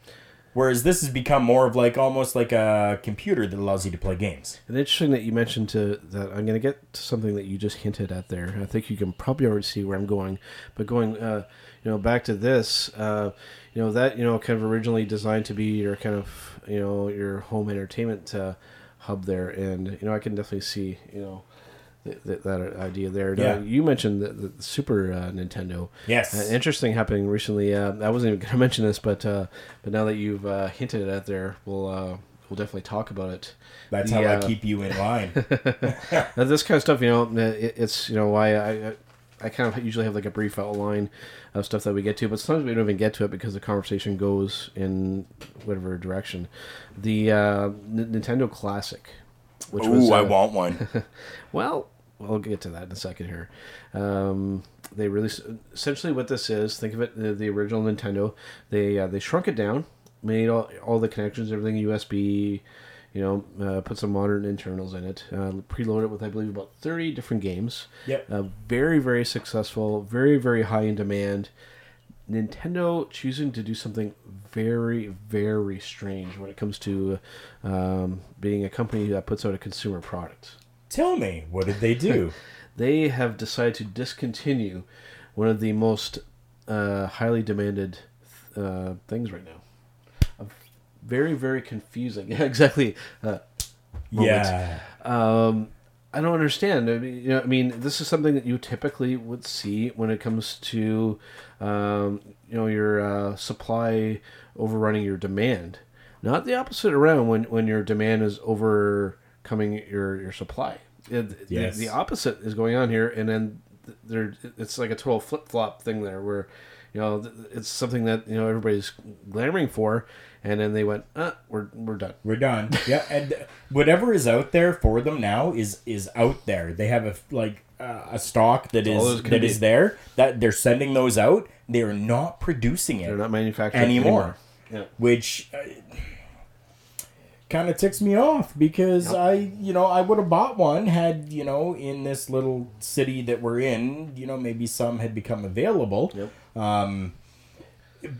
whereas this has become more of like almost like a computer that allows you to play games And interesting that you mentioned to that. I'm going to get to something that you just hinted at there. I think you can probably already see where I'm going. But going, uh, you know, back to this, uh, you know, that you know, kind of originally designed to be your kind of you know your home entertainment uh, hub there, and you know, I can definitely see you know. th- th- That idea there. Now, Yeah. you mentioned the, the Super uh, Nintendo. Yes. Uh, interesting happening recently. Uh, I wasn't even going to mention this, but uh, but now that you've uh, hinted at there, we'll uh, we'll definitely talk about it. that's The, how i keep you in line this kind of stuff, you know, it, it's you know why I, I I kind of usually have like a brief outline of stuff that we get to, but sometimes we don't even get to it because the conversation goes in whatever direction. The uh, N- Nintendo Classic, which was uh, I want one well, we'll get to that in a second here. Um, they released essentially what this is. Think of it the, the original Nintendo. They uh, they shrunk it down, made all, all the connections, everything USB. You know, uh, put some modern internals in it. Uh, preload it with I believe about thirty different games. Yep. Uh, very very successful. Very very high in demand. Nintendo choosing to do something very, very strange when it comes to um, being a company that puts out a consumer product tell me what did they do they have decided to discontinue one of the most uh, highly demanded uh, things right now. Very, very confusing. Yeah, exactly. Uh, yeah Um, I don't understand. I mean, you know, I mean, this is something that you typically would see when it comes to, um, you know, your uh, supply overrunning your demand. Not the opposite around when, when your demand is overcoming your, your supply. It, the- Yes. the, opposite is going on here, and then there it's like a total flip flop thing there, where you know it's something that you know everybody's clamoring for, and then they went, uh, we're we're done. We're done. Yeah, and whatever is out there for them now is is out there. They have a like uh, a stock that all is that is there. That they're sending those out. They are not producing it They're not manufacturing anymore. anymore. Which uh, kind of ticks me off because I, you know, I would have bought one had you know in this little city that we're in. You know, maybe some had become available. Yep. Um,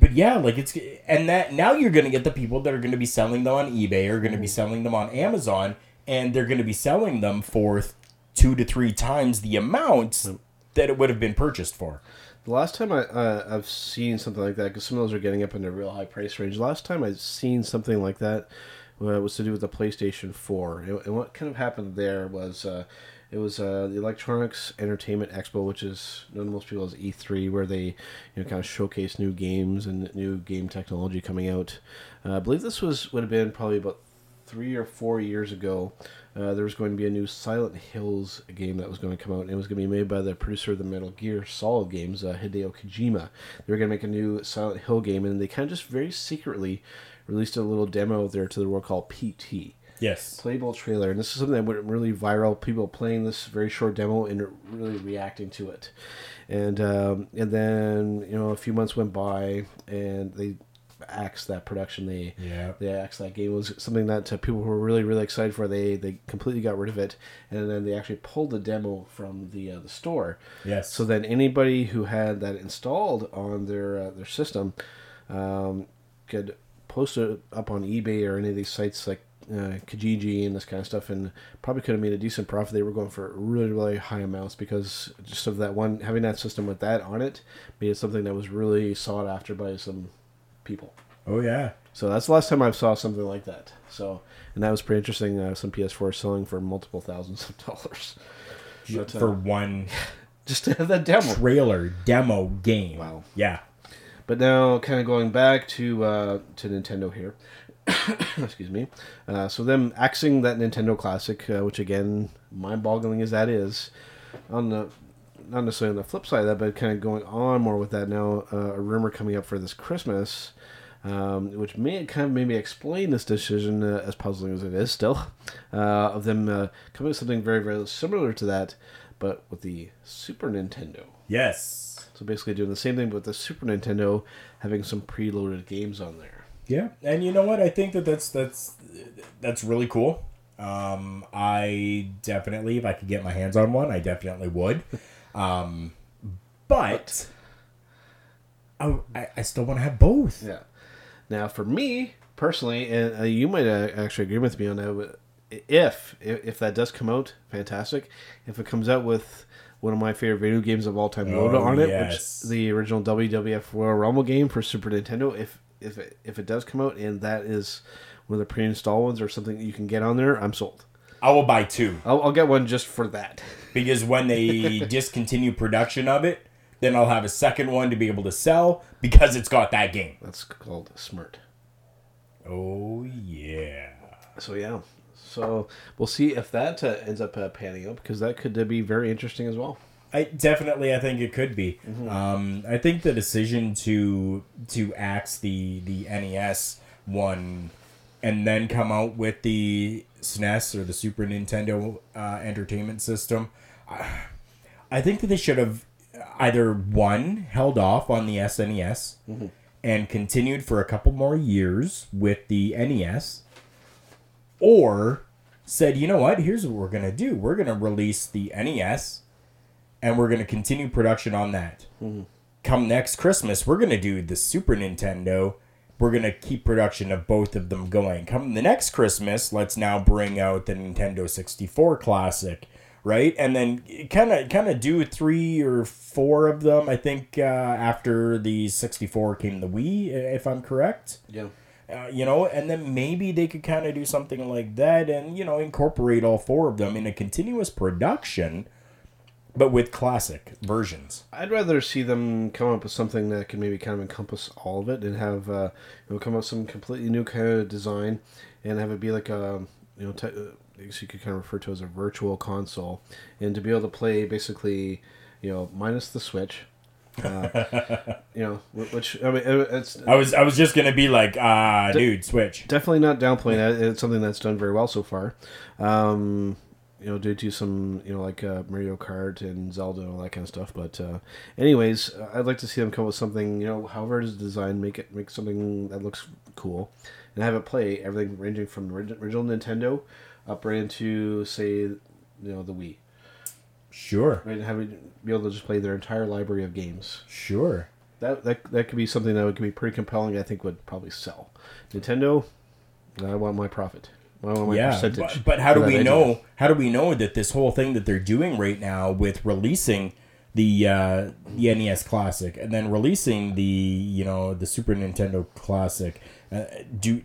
but yeah, like it's and that now you're gonna get the people that are gonna be selling them on eBay or gonna be selling them on Amazon, and they're gonna be selling them for two to three times the amount that it would have been purchased for. The last time I uh, I've seen something like that, because some of those are getting up in a real high price range. Last time I've seen something like that uh, was to do with the PlayStation Four, and, and what kind of happened there was. Uh, it was uh, the Electronics Entertainment Expo, which is known to most people as E3, where they you know kind of showcase new games and new game technology coming out. Uh, I believe this was would have been probably about three or four years ago. Uh, there was going to be a new Silent Hills game that was going to come out, and it was going to be made by the producer of the Metal Gear Solid games, uh, Hideo Kojima. They were going to make a new Silent Hill game, and they kind of just very secretly released a little demo there to the world called PT Yes. playable trailer, and this is something that went really viral. People playing this very short demo and really reacting to it, and um, and then you know a few months went by, and they axed that production. They Yeah. they axed that game. It was something that uh, people were really really excited for. They they completely got rid of it, and then they actually pulled the demo from the uh, the store. Yes. So then anybody who had that installed on their uh, their system um, could post it up on eBay or any of these sites like uh, Kijiji and this kind of stuff, and probably could have made a decent profit. They were going for really really high amounts because just of that one having that system with that on it made it something that was really sought after by some people. Oh yeah. So that's the last time I saw something like that. So and that was pretty interesting. Uh, some PS4 selling for multiple thousands of dollars But, uh, For one just the demo. trailer demo game. Wow. Yeah. But now, kind of going back to uh, to Nintendo here. Excuse me. Uh, so them axing that Nintendo Classic, uh, which again, mind-boggling as that is, on the not necessarily on the flip side of that, but kind of going on more with that now, uh, a rumor coming up for this Christmas, um, which may kind of maybe explain this decision, uh, as puzzling as it is still, uh, of them coming with something very very similar to that, but with the Super Nintendo. Yes. So basically doing the same thing with the Super Nintendo, having some preloaded games on there. Yeah, and you know what? I think that that's that's that's really cool. Um, I definitely, if I could get my hands on one, I definitely would. Um, but I, I, still want to have both. Yeah. Now, for me personally, and uh, you might uh, actually agree with me on that. If if that does come out, fantastic. If it comes out with one of my favorite video games of all time loaded Oh, on it, yes. which the original WWF Royal Rumble game for Super Nintendo, if if it, if it does come out and that is one of the pre-installed ones or something that you can get on there, I'm sold. I will buy two I'll, I'll get one just for that. because when they discontinue production of it, then I'll have a second one to be able to sell because it's got that game. That's called Smart. Oh yeah. So yeah, so we'll see if that uh, ends up uh, panning out because that could uh, be very interesting as well. I definitely I think it could be. Um, I think the decision to to axe the the NES one and then come out with the SNES or the Super Nintendo uh, Entertainment System, I, I think that they should have either one held off on the SNES and continued for a couple more years with the NES, or said, you know what, here's what we're gonna do: we're gonna release the NES and we're going to continue production on that. Come next Christmas, we're going to do the Super Nintendo. We're going to keep production of both of them going. Come the next Christmas, let's now bring out the Nintendo 64 Classic, right? And then kind of kind of do three or four of them. I think uh, after the 64 came the Wii, if I'm correct. Yeah. Uh, you know, and then maybe they could kind of do something like that and, you know, incorporate all four of them in a continuous production, but with classic versions. I'd rather see them come up with something that can maybe kind of encompass all of it and have uh, you know come up with some completely new kind of design and have it be like a you know te- uh, you could kind of refer to as a virtual console and to be able to play basically you know minus the Switch. Uh, you know, which I mean, it's I was I was just gonna be like, ah, dude, switch. definitely not downplaying that. It's something that's done very well so far. Um, you know, due to some, you know, like uh, Mario Kart and Zelda and all that kind of stuff. But, uh, anyways, uh, I'd like to see them come up with something, you know, however it is designed, make it make something that looks cool, and have it play everything ranging from original Nintendo up right into, say, you know, the Wii. Sure, and have it be able to just play their entire library of games. sure. That that that could be something that would be pretty compelling. I think would probably sell. Nintendo, I want my profit. I want my yeah, percentage. but, but how do we idea. know? How do we know that this whole thing that they're doing right now with releasing the uh, the NES Classic and then releasing the you know the Super Nintendo Classic. Uh, do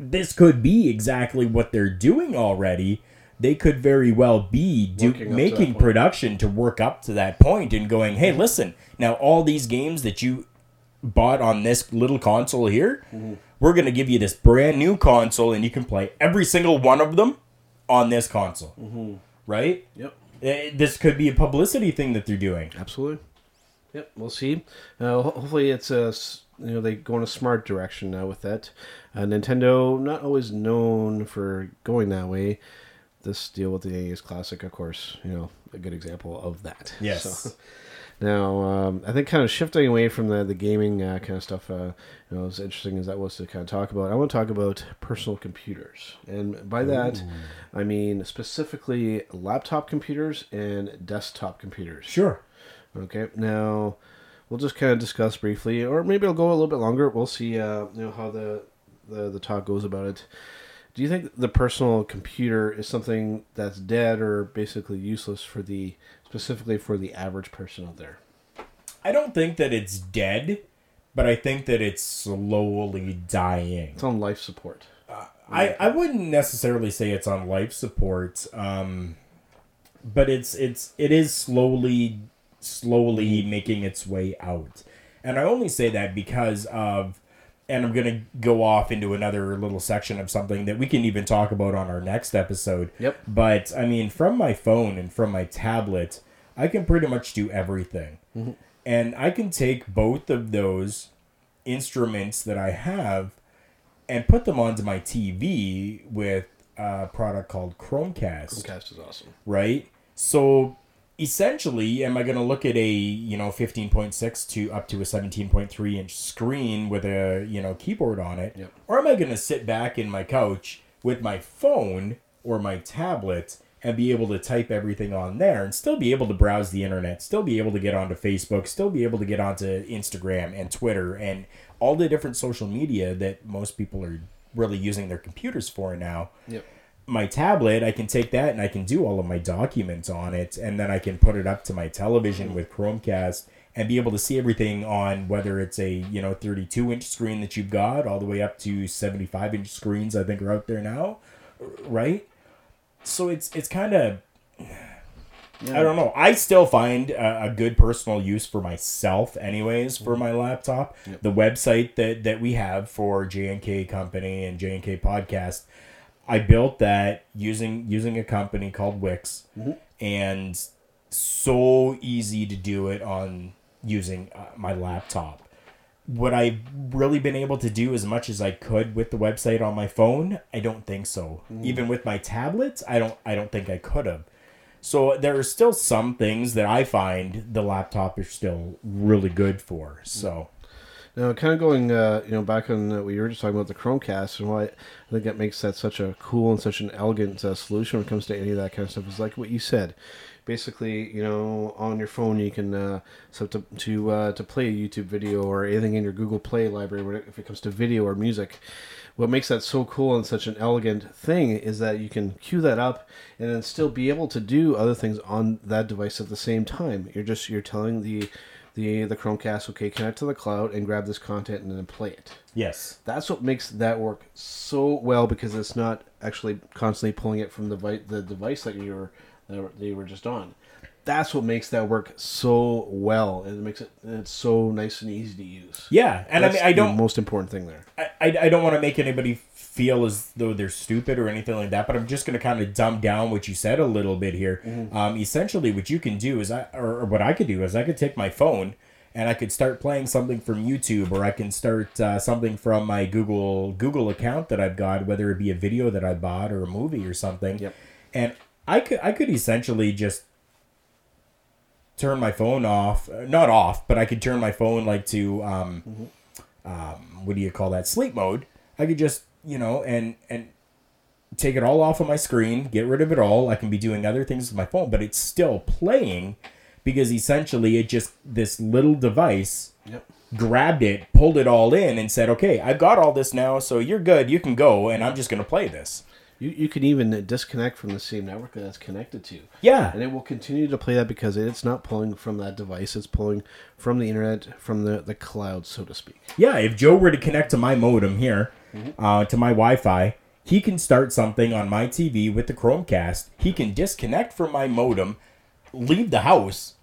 this could be exactly what they're doing already. They could very well be do, to making production to work up to that point and going, hey, listen, now all these games that you bought on this little console here, Mm-hmm. we're going to give you this brand new console and you can play every single one of them on this console. Mm-hmm. Right? Yep. Eh, This could be a publicity thing that they're doing. Absolutely. Yep, we'll see. Uh, hopefully, it's a you know they go in a smart direction now with that. Uh, Nintendo not always known for going that way. This deal with the NES Classic, of course, you know a good example of that. Yes. So, now, um, I think kind of shifting away from the the gaming uh, kind of stuff, uh, you know, as interesting as that was to kind of talk about, I want to talk about personal computers, and by that, I mean specifically laptop computers and desktop computers. Sure. Okay, now we'll just kind of discuss briefly, or maybe I'll go a little bit longer. We'll see, uh, you know, how the, the the talk goes about it. Do you think the personal computer is something that's dead or basically useless for the specifically for the average person out there? I don't think that it's dead, but I think that it's slowly dying. It's on life support. I, I wouldn't necessarily say it's on life support, um, but it's it's it is slowly slowly making its way out, and I only say that because of, and I'm gonna go off into another little section of something that we can even talk about on our next episode. Yep. But I mean, from my phone and from my tablet, I can pretty much do everything, mm-hmm. and I can take both of those instruments that I have and put them onto my TV with a product called Chromecast, Chromecast is awesome. right? So essentially, am I going to look at a you know 15.6 to up to a 17.3 inch screen with a you know keyboard on it, Yep. or am I going to sit back in my couch with my phone or my tablet? And be able to type everything on there and still be able to browse the internet, still be able to get onto Facebook, still be able to get onto Instagram and Twitter and all the different social media that most people are really using their computers for now Yep. My tablet, I can take that and I can do all of my documents on it, and then I can put it up to my television mm-hmm. with Chromecast and be able to see everything on whether it's a you know 32 inch screen that you've got, all the way up to 75 inch screens. I think are out there now, right? So it's it's kind of I don't know. I still find a, a good personal use for myself, anyways, for mm-hmm. my laptop. The website that that we have for J and K Company and J and K Podcast, I built that using using a company called Wix, and so easy to do it on using uh, my laptop. Would I've really been able to do as much as I could with the website on my phone? I don't think so. Even with my tablet, I don't. I don't think I could have. So there are still some things that I find the laptop is still really good for. So Now, kind of going, uh, you know, back on uh, what you were just talking about the Chromecast and why I think that makes that such a cool and such an elegant uh, solution when it comes to any of that kind of stuff is like what you said. Basically, you know, on your phone you can uh, set to to uh, to play a YouTube video or anything in your Google Play library. If it comes to video or music, what makes that so cool and such an elegant thing is that you can cue that up and then still be able to do other things on that device at the same time. You're just you're telling the the the Chromecast, okay, connect to the cloud and grab this content and then play it. yes, That's what makes that work so well because it's not actually constantly pulling it from the vi- the device that you were that you were just on. That's what makes that work so well, and it makes it it's so nice and easy to use. yeah, and That's I mean I don't most important thing there. I, I I don't want to make anybody feel as though they're stupid or anything like that, but I'm just going to kind of dumb down what you said a little bit here. Um, essentially, what you can do is I or, or what I could do is I could take my phone and I could start playing something from YouTube or I can start uh, something from my Google Google account that I've got, whether it be a video that I bought or a movie or something. Yep. And I could I could essentially just turn my phone off, uh, not off, but I could turn my phone like to um, um, what do you call that sleep mode. I could just you know and and take it all off of my screen, get rid of it all. I can be doing other things with my phone, but it's still playing because essentially it just this little device Yep. grabbed it, pulled it all in, and said, "Okay, I've got all this now, so you're good. You can go, and I'm just gonna play this." You, you can even disconnect from the same network that it's connected to. Yeah. And it will continue to play that because it's not pulling from that device. It's pulling from the internet, from the, the cloud, so to speak. Yeah, if Joe were to connect to my modem here, uh, to my Wi-Fi, he can start something on my TV with the Chromecast. He can disconnect from my modem, leave the house,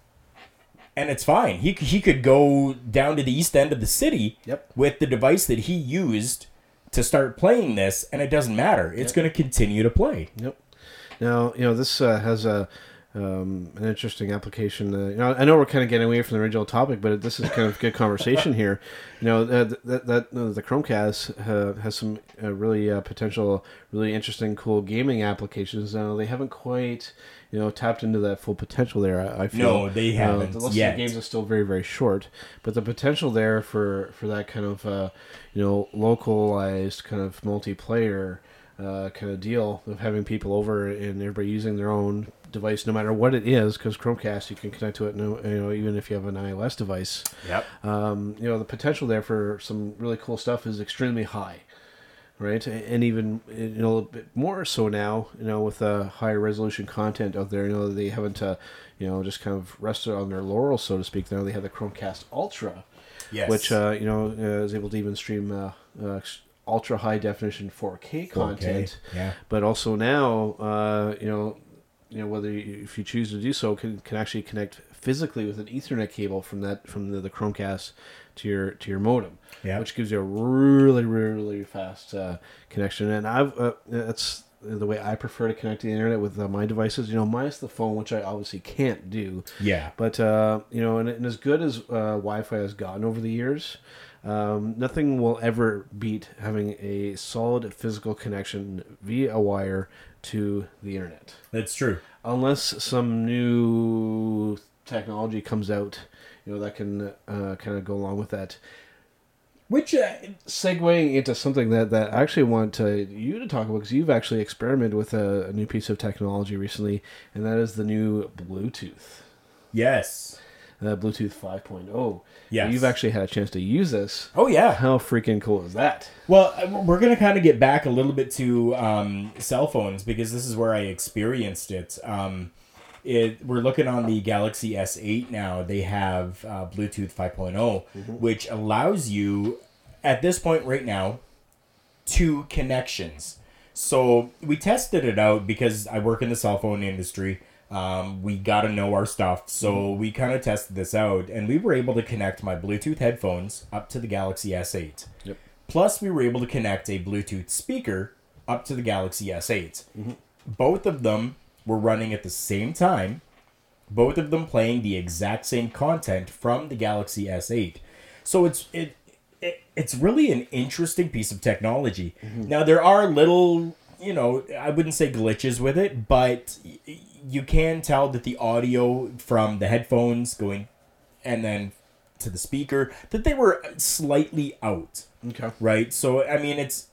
and it's fine. He he could go down to the east end of the city Yep. with the device that he used to start playing this, and it doesn't matter. It's going to continue to play. Yep. Now, you know, this uh, has a um, an interesting application. Uh, you know, I know we're kind of getting away from the original topic, but this is kind of good conversation here. You know, uh, that that uh, the Chromecast uh, has some uh, really uh, potential, really interesting, cool gaming applications. Now, they haven't quite. You know, tapped into that full potential there. I, I feel No, they haven't the list yet. of games is still very, very short, but the potential there for for that kind of uh, you know localized kind of multiplayer uh, kind of deal of having people over and everybody using their own device, no matter what it is, because Chromecast you can connect to it, no, you know, even if you have an iOS device. Yep. Um, you know, the potential there for some really cool stuff is extremely high, right? And even you know a bit more so now, you know, with uh, higher resolution content out there. You know, they haven't, uh, you know, just kind of rested on their laurels, so to speak. Now they have the Chromecast Ultra, Yes. which uh, you know uh, is able to even stream uh, uh, ultra high definition 4K content. yeah. But also now, uh, you know, you know whether you, if you choose to do so, can can actually connect physically with an Ethernet cable from that from the, the Chromecast to your to your modem, Yeah. which gives you a really really fast uh, connection. And I've uh, that's the way I prefer to connect to the internet with uh, my devices. You know, minus the phone, which I obviously can't do. Yeah. But uh, you know, and, and as good as uh, Wi-Fi has gotten over the years, um, nothing will ever beat having a solid physical connection via a wire to the internet, That's true. unless some new technology comes out. You know that can uh, kind of go along with that. Which uh, Segueing into something that, that I actually want to, you to talk about because you've actually experimented with a, a new piece of technology recently, and that is the new Bluetooth. yes. Uh, Bluetooth 5.0. Yeah, You've actually had a chance to use this. Oh yeah. How freaking cool is that? Well, uh, we're going to kind of get back a little bit to um, cell phones because this is where I experienced it. Um, it we're looking on the Galaxy S8 now. They have uh, Bluetooth 5.0, which allows you at this point right now two connections. So we tested it out because I work in the cell phone industry. Um, we got to know our stuff. So mm-hmm. we kind of tested this out and we were able to connect my Bluetooth headphones up to the Galaxy S8. Yep. Plus, we were able to connect a Bluetooth speaker up to the Galaxy S8. Mm-hmm. Both of them were running at the same time, both of them playing the exact same content from the Galaxy S8. So it's it, it it's really an interesting piece of technology. Mm-hmm. Now there are little, you know, I wouldn't say glitches with it, but you can tell that the audio from the headphones going and then to the speaker that they were slightly out Okay. right? So I mean, it's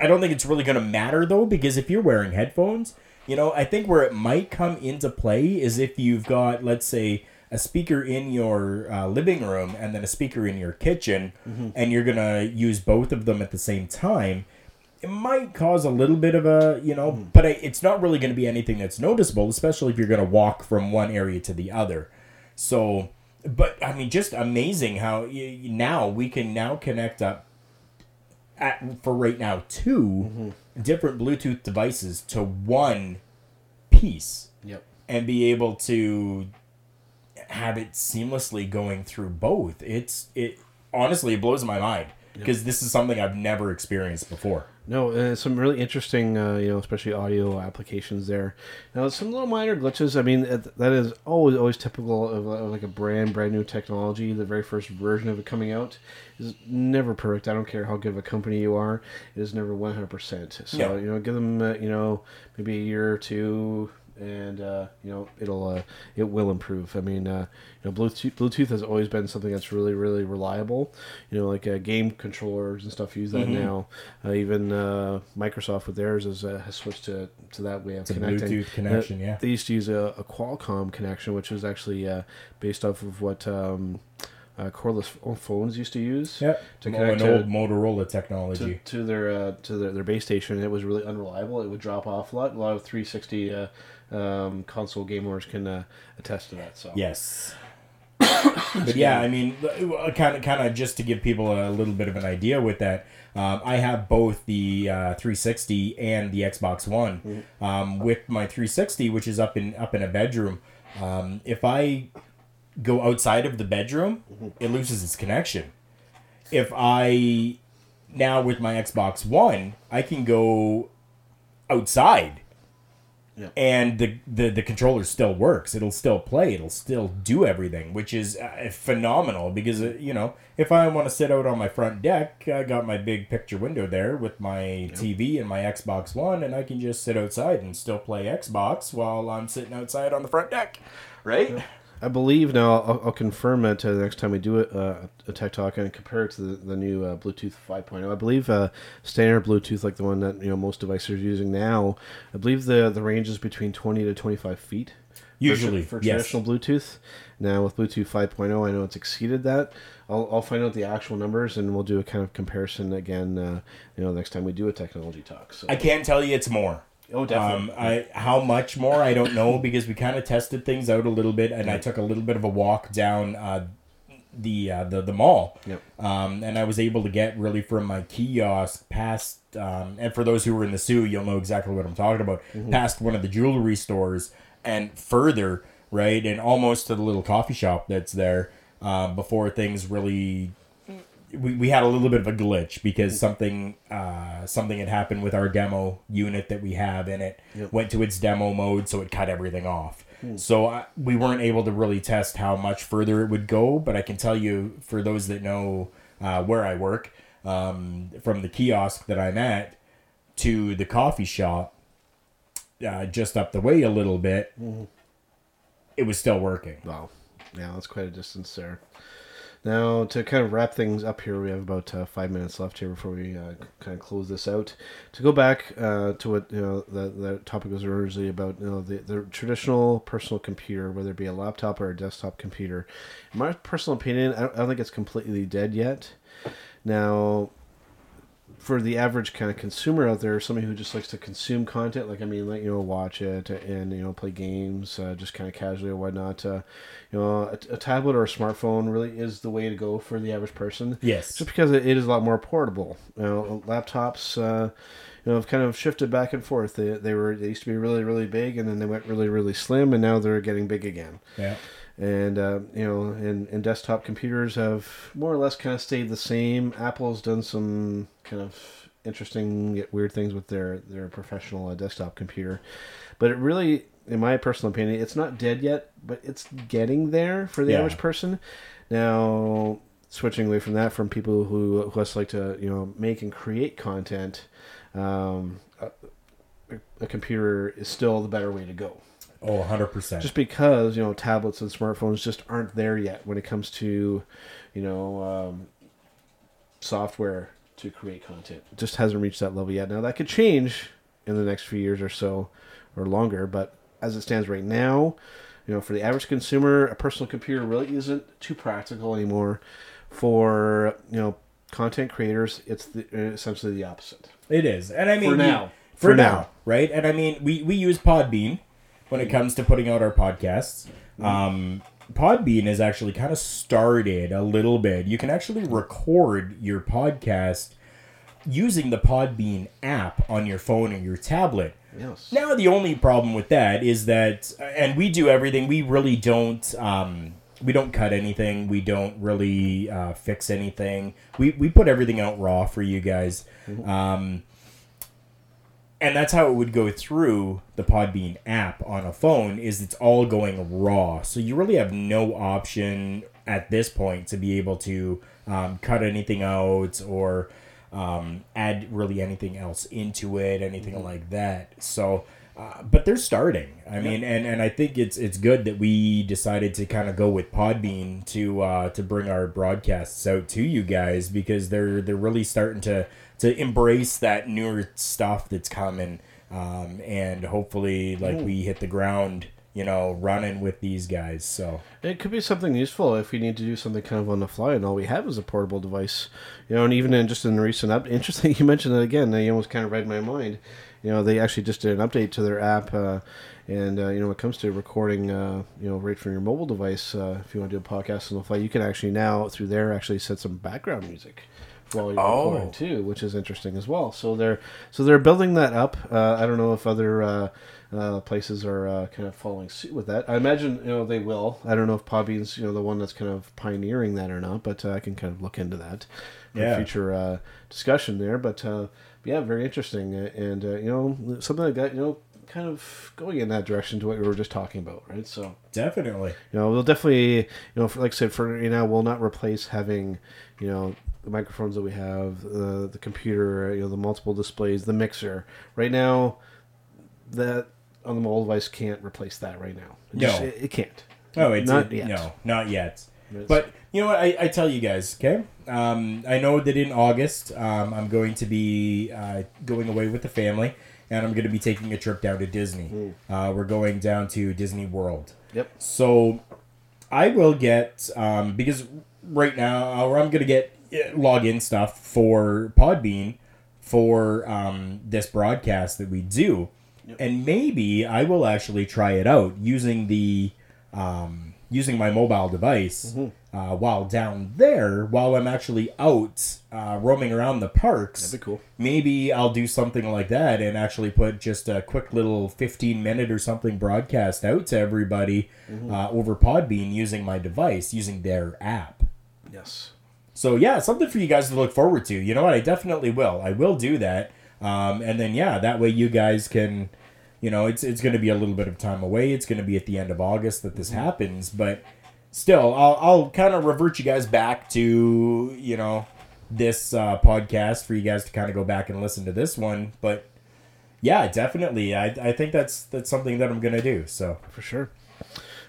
I don't think it's really going to matter though because if you're wearing headphones, you know, I think where it might come into play is if you've got let's say a speaker in your uh, living room and then a speaker in your kitchen and you're going to use both of them at the same time it might cause a little bit of a you know mm-hmm. but I, it's not really going to be anything that's noticeable especially if you're going to walk from one area to the other. So but i mean just amazing how y y- now we can now connect up at, for right now 2 mm-hmm. different bluetooth devices to one piece. Yep. and be able to have it seamlessly going through both. It's it honestly it blows my mind because this is something i've never experienced before No, uh, some really interesting, uh, you know, especially audio applications there. Now, some little minor glitches. I mean, that that is always always typical of, uh, like a brand brand new technology. The very first version of it coming out is never perfect. I don't care how good of a company you are; it is never one hundred percent. So Yeah. you know, give them uh, you know maybe a year or two. And uh, you know it'll uh, it will improve. I mean, uh, you know, Bluetooth Bluetooth has always been something that's really really reliable. You know, like uh, game controllers and stuff use that Mm-hmm. now. Uh, even uh, Microsoft with theirs is, uh, has switched to, to that way of To connecting. Bluetooth connection, yeah. They used to use a, a Qualcomm connection, which was actually uh, based off of what um, uh, cordless phones used to use Yeah, to connect an to, old Motorola to, technology. to their uh, to their, their base station. It was really unreliable. It would drop off a lot. A lot of 360 uh, um, console gamers can uh, attest to that. So Yes. but yeah, I mean, kind of, kind of, just to give people a little bit of an idea with that, um, I have both the uh, 360 and the Xbox One. Um, with my 360, which is up in up in a bedroom, um, if I go outside of the bedroom, it loses its connection. If I now with my Xbox One, I can go outside Yeah. and the, the the controller still works. It'll still play. It'll still do everything which is uh, phenomenal because uh, you know if i want to sit out on my front deck i got my big picture window there with my tv and my xbox one and i can just sit outside and still play xbox while i'm sitting outside on the front deck. Right I believe now. I'll, I'll confirm it uh, the next time we do it, uh, a tech talk and compare it to the, the new uh, Bluetooth 5.0. I believe uh, standard Bluetooth, like the one that you know most devices are using now, I believe the the range is between 20 to 25 feet. for- Usually, for, yes. traditional Bluetooth. Now with Bluetooth 5.0, I know it's exceeded that. I'll, I'll find out the actual numbers and we'll do a kind of comparison again. Uh, you know, next time we do a technology talk. So i can't tell you it's more oh, definitely. Um, I how much more I don't know because we kind of tested things out a little bit, and I took a little bit of a walk down uh, the uh, the the mall. Yep. Um, and I was able to get really from my kiosk past, um, and for those who were in the Soo, you'll know exactly what I'm talking about. Past one of the jewelry stores and further, right, and almost to the little coffee shop that's there. Uh, before things really we, we had a little bit of a glitch because something uh, something had happened with our demo unit that we have in it. Went to its demo mode so it cut everything off. So uh, we weren't able to really test how much further it would go but i can tell you for those that know uh, where i work um, from the kiosk that i'm at to the coffee shop uh, just up the way a little bit it was still working. Wow. Yeah, that's quite a distance there. Now, to kind of wrap things up here, we have about uh, five minutes left here before we uh, kind of close this out. To go back uh, to what you know, the, the topic was originally about, you know, the, the traditional personal computer, whether it be a laptop or a desktop computer. In my personal opinion, I don't, I don't think it's completely dead yet. Now, for the average kind of consumer out there, somebody who just likes to consume content, like I mean, like you know, watch it and you know, play games, uh, just kind of casually or whatnot. Uh, you know, a, a tablet or a smartphone really is the way to go for the average person. Yes. just because it, it is a lot more portable. You know, laptops. Uh, you know, have kind of shifted back and forth. They, they were they used to be really really big, and then they went really really slim, and now they're getting big again yeah and uh, you know and, and desktop computers have more or less kind of stayed the same. Apple's done some kind of interesting yet weird things with their their professional uh, desktop computer. But it really in my personal opinion it's not dead yet but it's getting there for the Yeah. average person. Now switching away from that from people who who like to you know make and create content um, a, a computer is still the better way to go oh 100% just because you know tablets and smartphones just aren't there yet when it comes to you know um, software to create content. It just hasn't reached that level yet. Now that could change in the next few years or so or longer but as it stands right now you know for the average consumer a personal computer really isn't too practical anymore. For you know content creators it's the, essentially the opposite. It is, and I mean For you- now. for, For now, now. right? And I mean, we we use Podbean when it comes to putting out our podcasts. Um, Podbean has actually kind of started a little bit. You can actually record your podcast using the Podbean app on your phone or your tablet. yes Now, the only problem with that is that, and we do everything. We really don't. Um, we don't cut anything. We don't really uh, fix anything. We we put everything out raw for you guys. Um, and that's how it would go through the Podbean app on a phone. Is it's all going raw, so you really have no option at this point to be able to um, cut anything out or um, add really anything else into it, anything like that. So, uh, but they're starting. I mean, and, and I think it's it's good that we decided to kind of go with Podbean to uh, to bring our broadcasts out to you guys because they're they're really starting to to embrace that newer stuff that's coming. Um, and hopefully, like we hit the ground you know, running with these guys. So It could be something useful if we need to do something kind of on the fly, and all we have is a portable device. You know, and even in just in the recent up, interesting you mentioned that again. You almost kind of read my mind. You know, they actually just did an update to their app, uh, and uh, you know, when it comes to recording, uh, you know, right from your mobile device, uh, if you want to do a podcast on the fly, you can actually now through there actually set some background music while you're Oh. recording too, which is interesting as well. So they're so they're building that up. Uh, I don't know if other uh, uh, places are uh, kind of following suit with that. I imagine you know they will. I don't know if Podbean's you know the one that's kind of pioneering that or not, but uh, I can kind of look into that for Yeah. future uh, discussion there. But uh, yeah, very interesting, and uh, you know something like that. You know, kind of going in that direction to what we were just talking about, right? So definitely. you know, we'll definitely, you know, for, like I said, for you know, we'll not replace having, you know, the microphones that we have, the the computer, you know, the multiple displays, the mixer. Right now, that on the mobile device can't replace that right now. It No. just- it, it can't. No, it's not it- yet. no, not yet. It's- But you know what? I, I tell you guys, okay? Um, I know that in August, um, I'm going to be uh, going away with the family, and I'm going to be taking a trip down to Disney. Uh, we're going down to Disney World. Yep. So I will get um, because right now, or I'm gonna get uh, login stuff for Podbean for um, this broadcast that we do, and maybe I will actually try it out using the um, using my mobile device uh, while down there, while I'm actually out uh, roaming around the parks. That'd be cool. Maybe I'll do something like that and actually put just a quick little 15 minute or something broadcast out to everybody uh, over Podbean using my device, using their app. Yes. So yeah, something for you guys to look forward to. You know what? I definitely will. I will do that. Um, and then yeah, that way you guys can, you know, it's it's going to be a little bit of time away. It's going to be at the end of August that this happens, but still, I'll I'll kind of revert you guys back to you know this uh, podcast for you guys to kind of go back and listen to this one. But yeah, definitely, I I think that's that's something that I'm going to do. So For sure.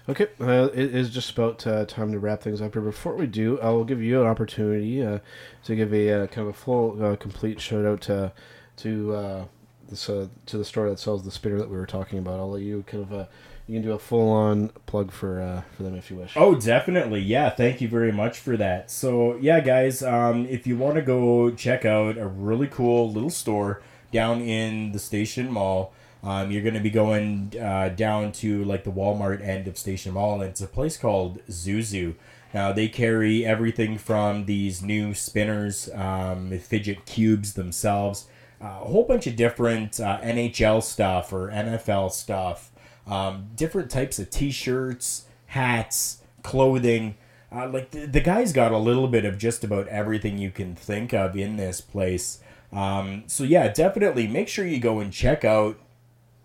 Okay, uh, it is just about uh, time to wrap things up here. Before we do, I will give you an opportunity uh, to give a uh, kind of a full, uh, complete shout out to to uh, this to the store that sells the spinner that we were talking about. I'll let you kind of you can do a full on plug for for them if you wish. Oh, definitely. Yeah, thank you very much for that. So, yeah, guys, um, if you want to go check out a really cool little store down in the Station Mall, um, you're going to be going uh, down to like the Walmart end of Station Mall, and it's a place called Zuzu. Now, they carry everything from these new spinners, um, fidget cubes themselves, uh, a whole bunch of different uh, NHL stuff or NFL stuff, um, different types of t-shirts, hats, clothing. Uh, like the, the guy's got a little bit of just about everything you can think of in this place. Um, so yeah, definitely make sure you go and check out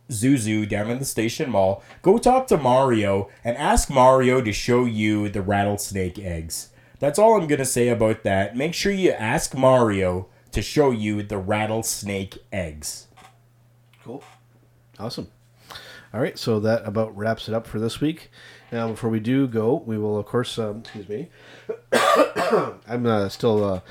Zuzu down in the station mall. Go talk to Mario and ask Mario to show you the rattlesnake eggs. That's all I'm gonna say about that. Make sure you ask Mario to show you the rattlesnake eggs. Cool. Awesome. All right, so that about wraps it up for this week. Now, before we do go, we will, of course, um, excuse me. I'm uh, still, uh,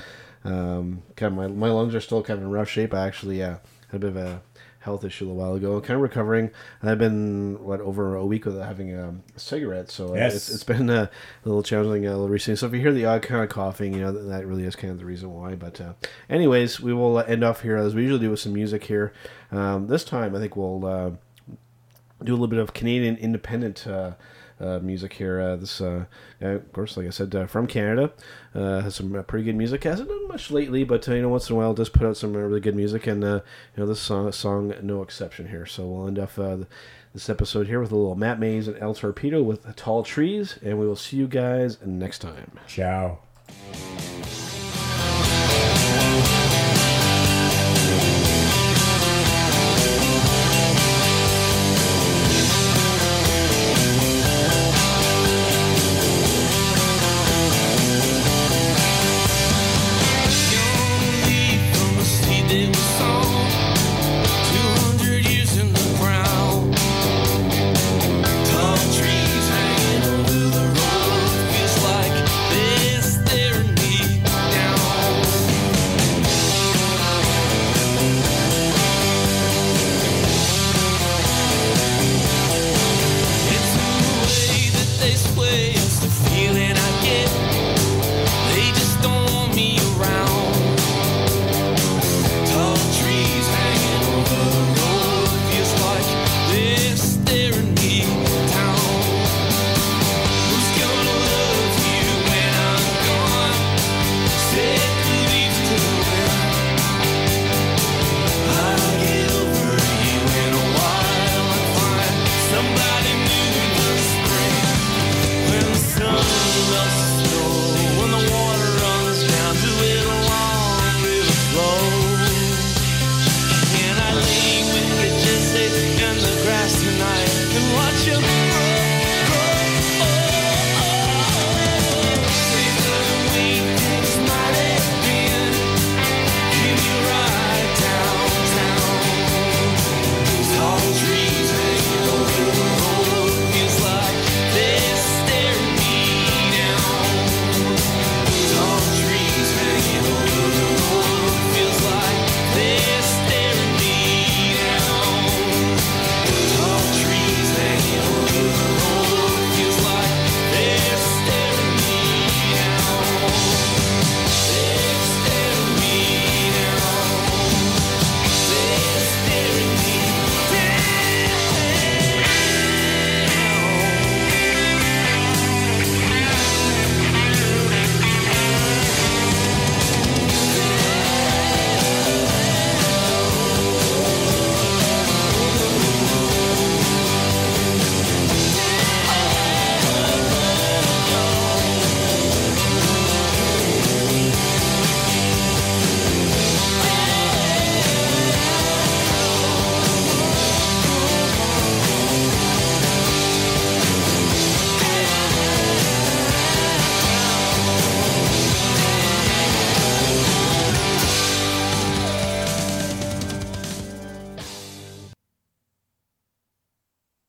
um, kind of, my, my lungs are still kind of in rough shape. I actually uh, had a bit of a health issue a little while ago. Kind of recovering. I've been, what, over a week without having a cigarette, so Yes. it's, it's been uh, a little challenging uh, a little recently. So if you hear the odd kind of coughing, you know, that, that really is kind of the reason why. But, uh, anyways, we will uh, end off here as we usually do with some music here. Um, this time, I think we'll. Uh, do a little bit of Canadian independent uh, music here. Uh, this, uh, of course, like I said, uh, from Canada, uh, has some uh, pretty good music. Hasn't done much lately, but uh, you know, once in a while, does put out some uh, really good music, and uh, you know, this song, song, no exception here. So we'll end uh, this episode here with a little Matt Mays and El Torpedo with Tall Trees, and we will see you guys next time. Ciao.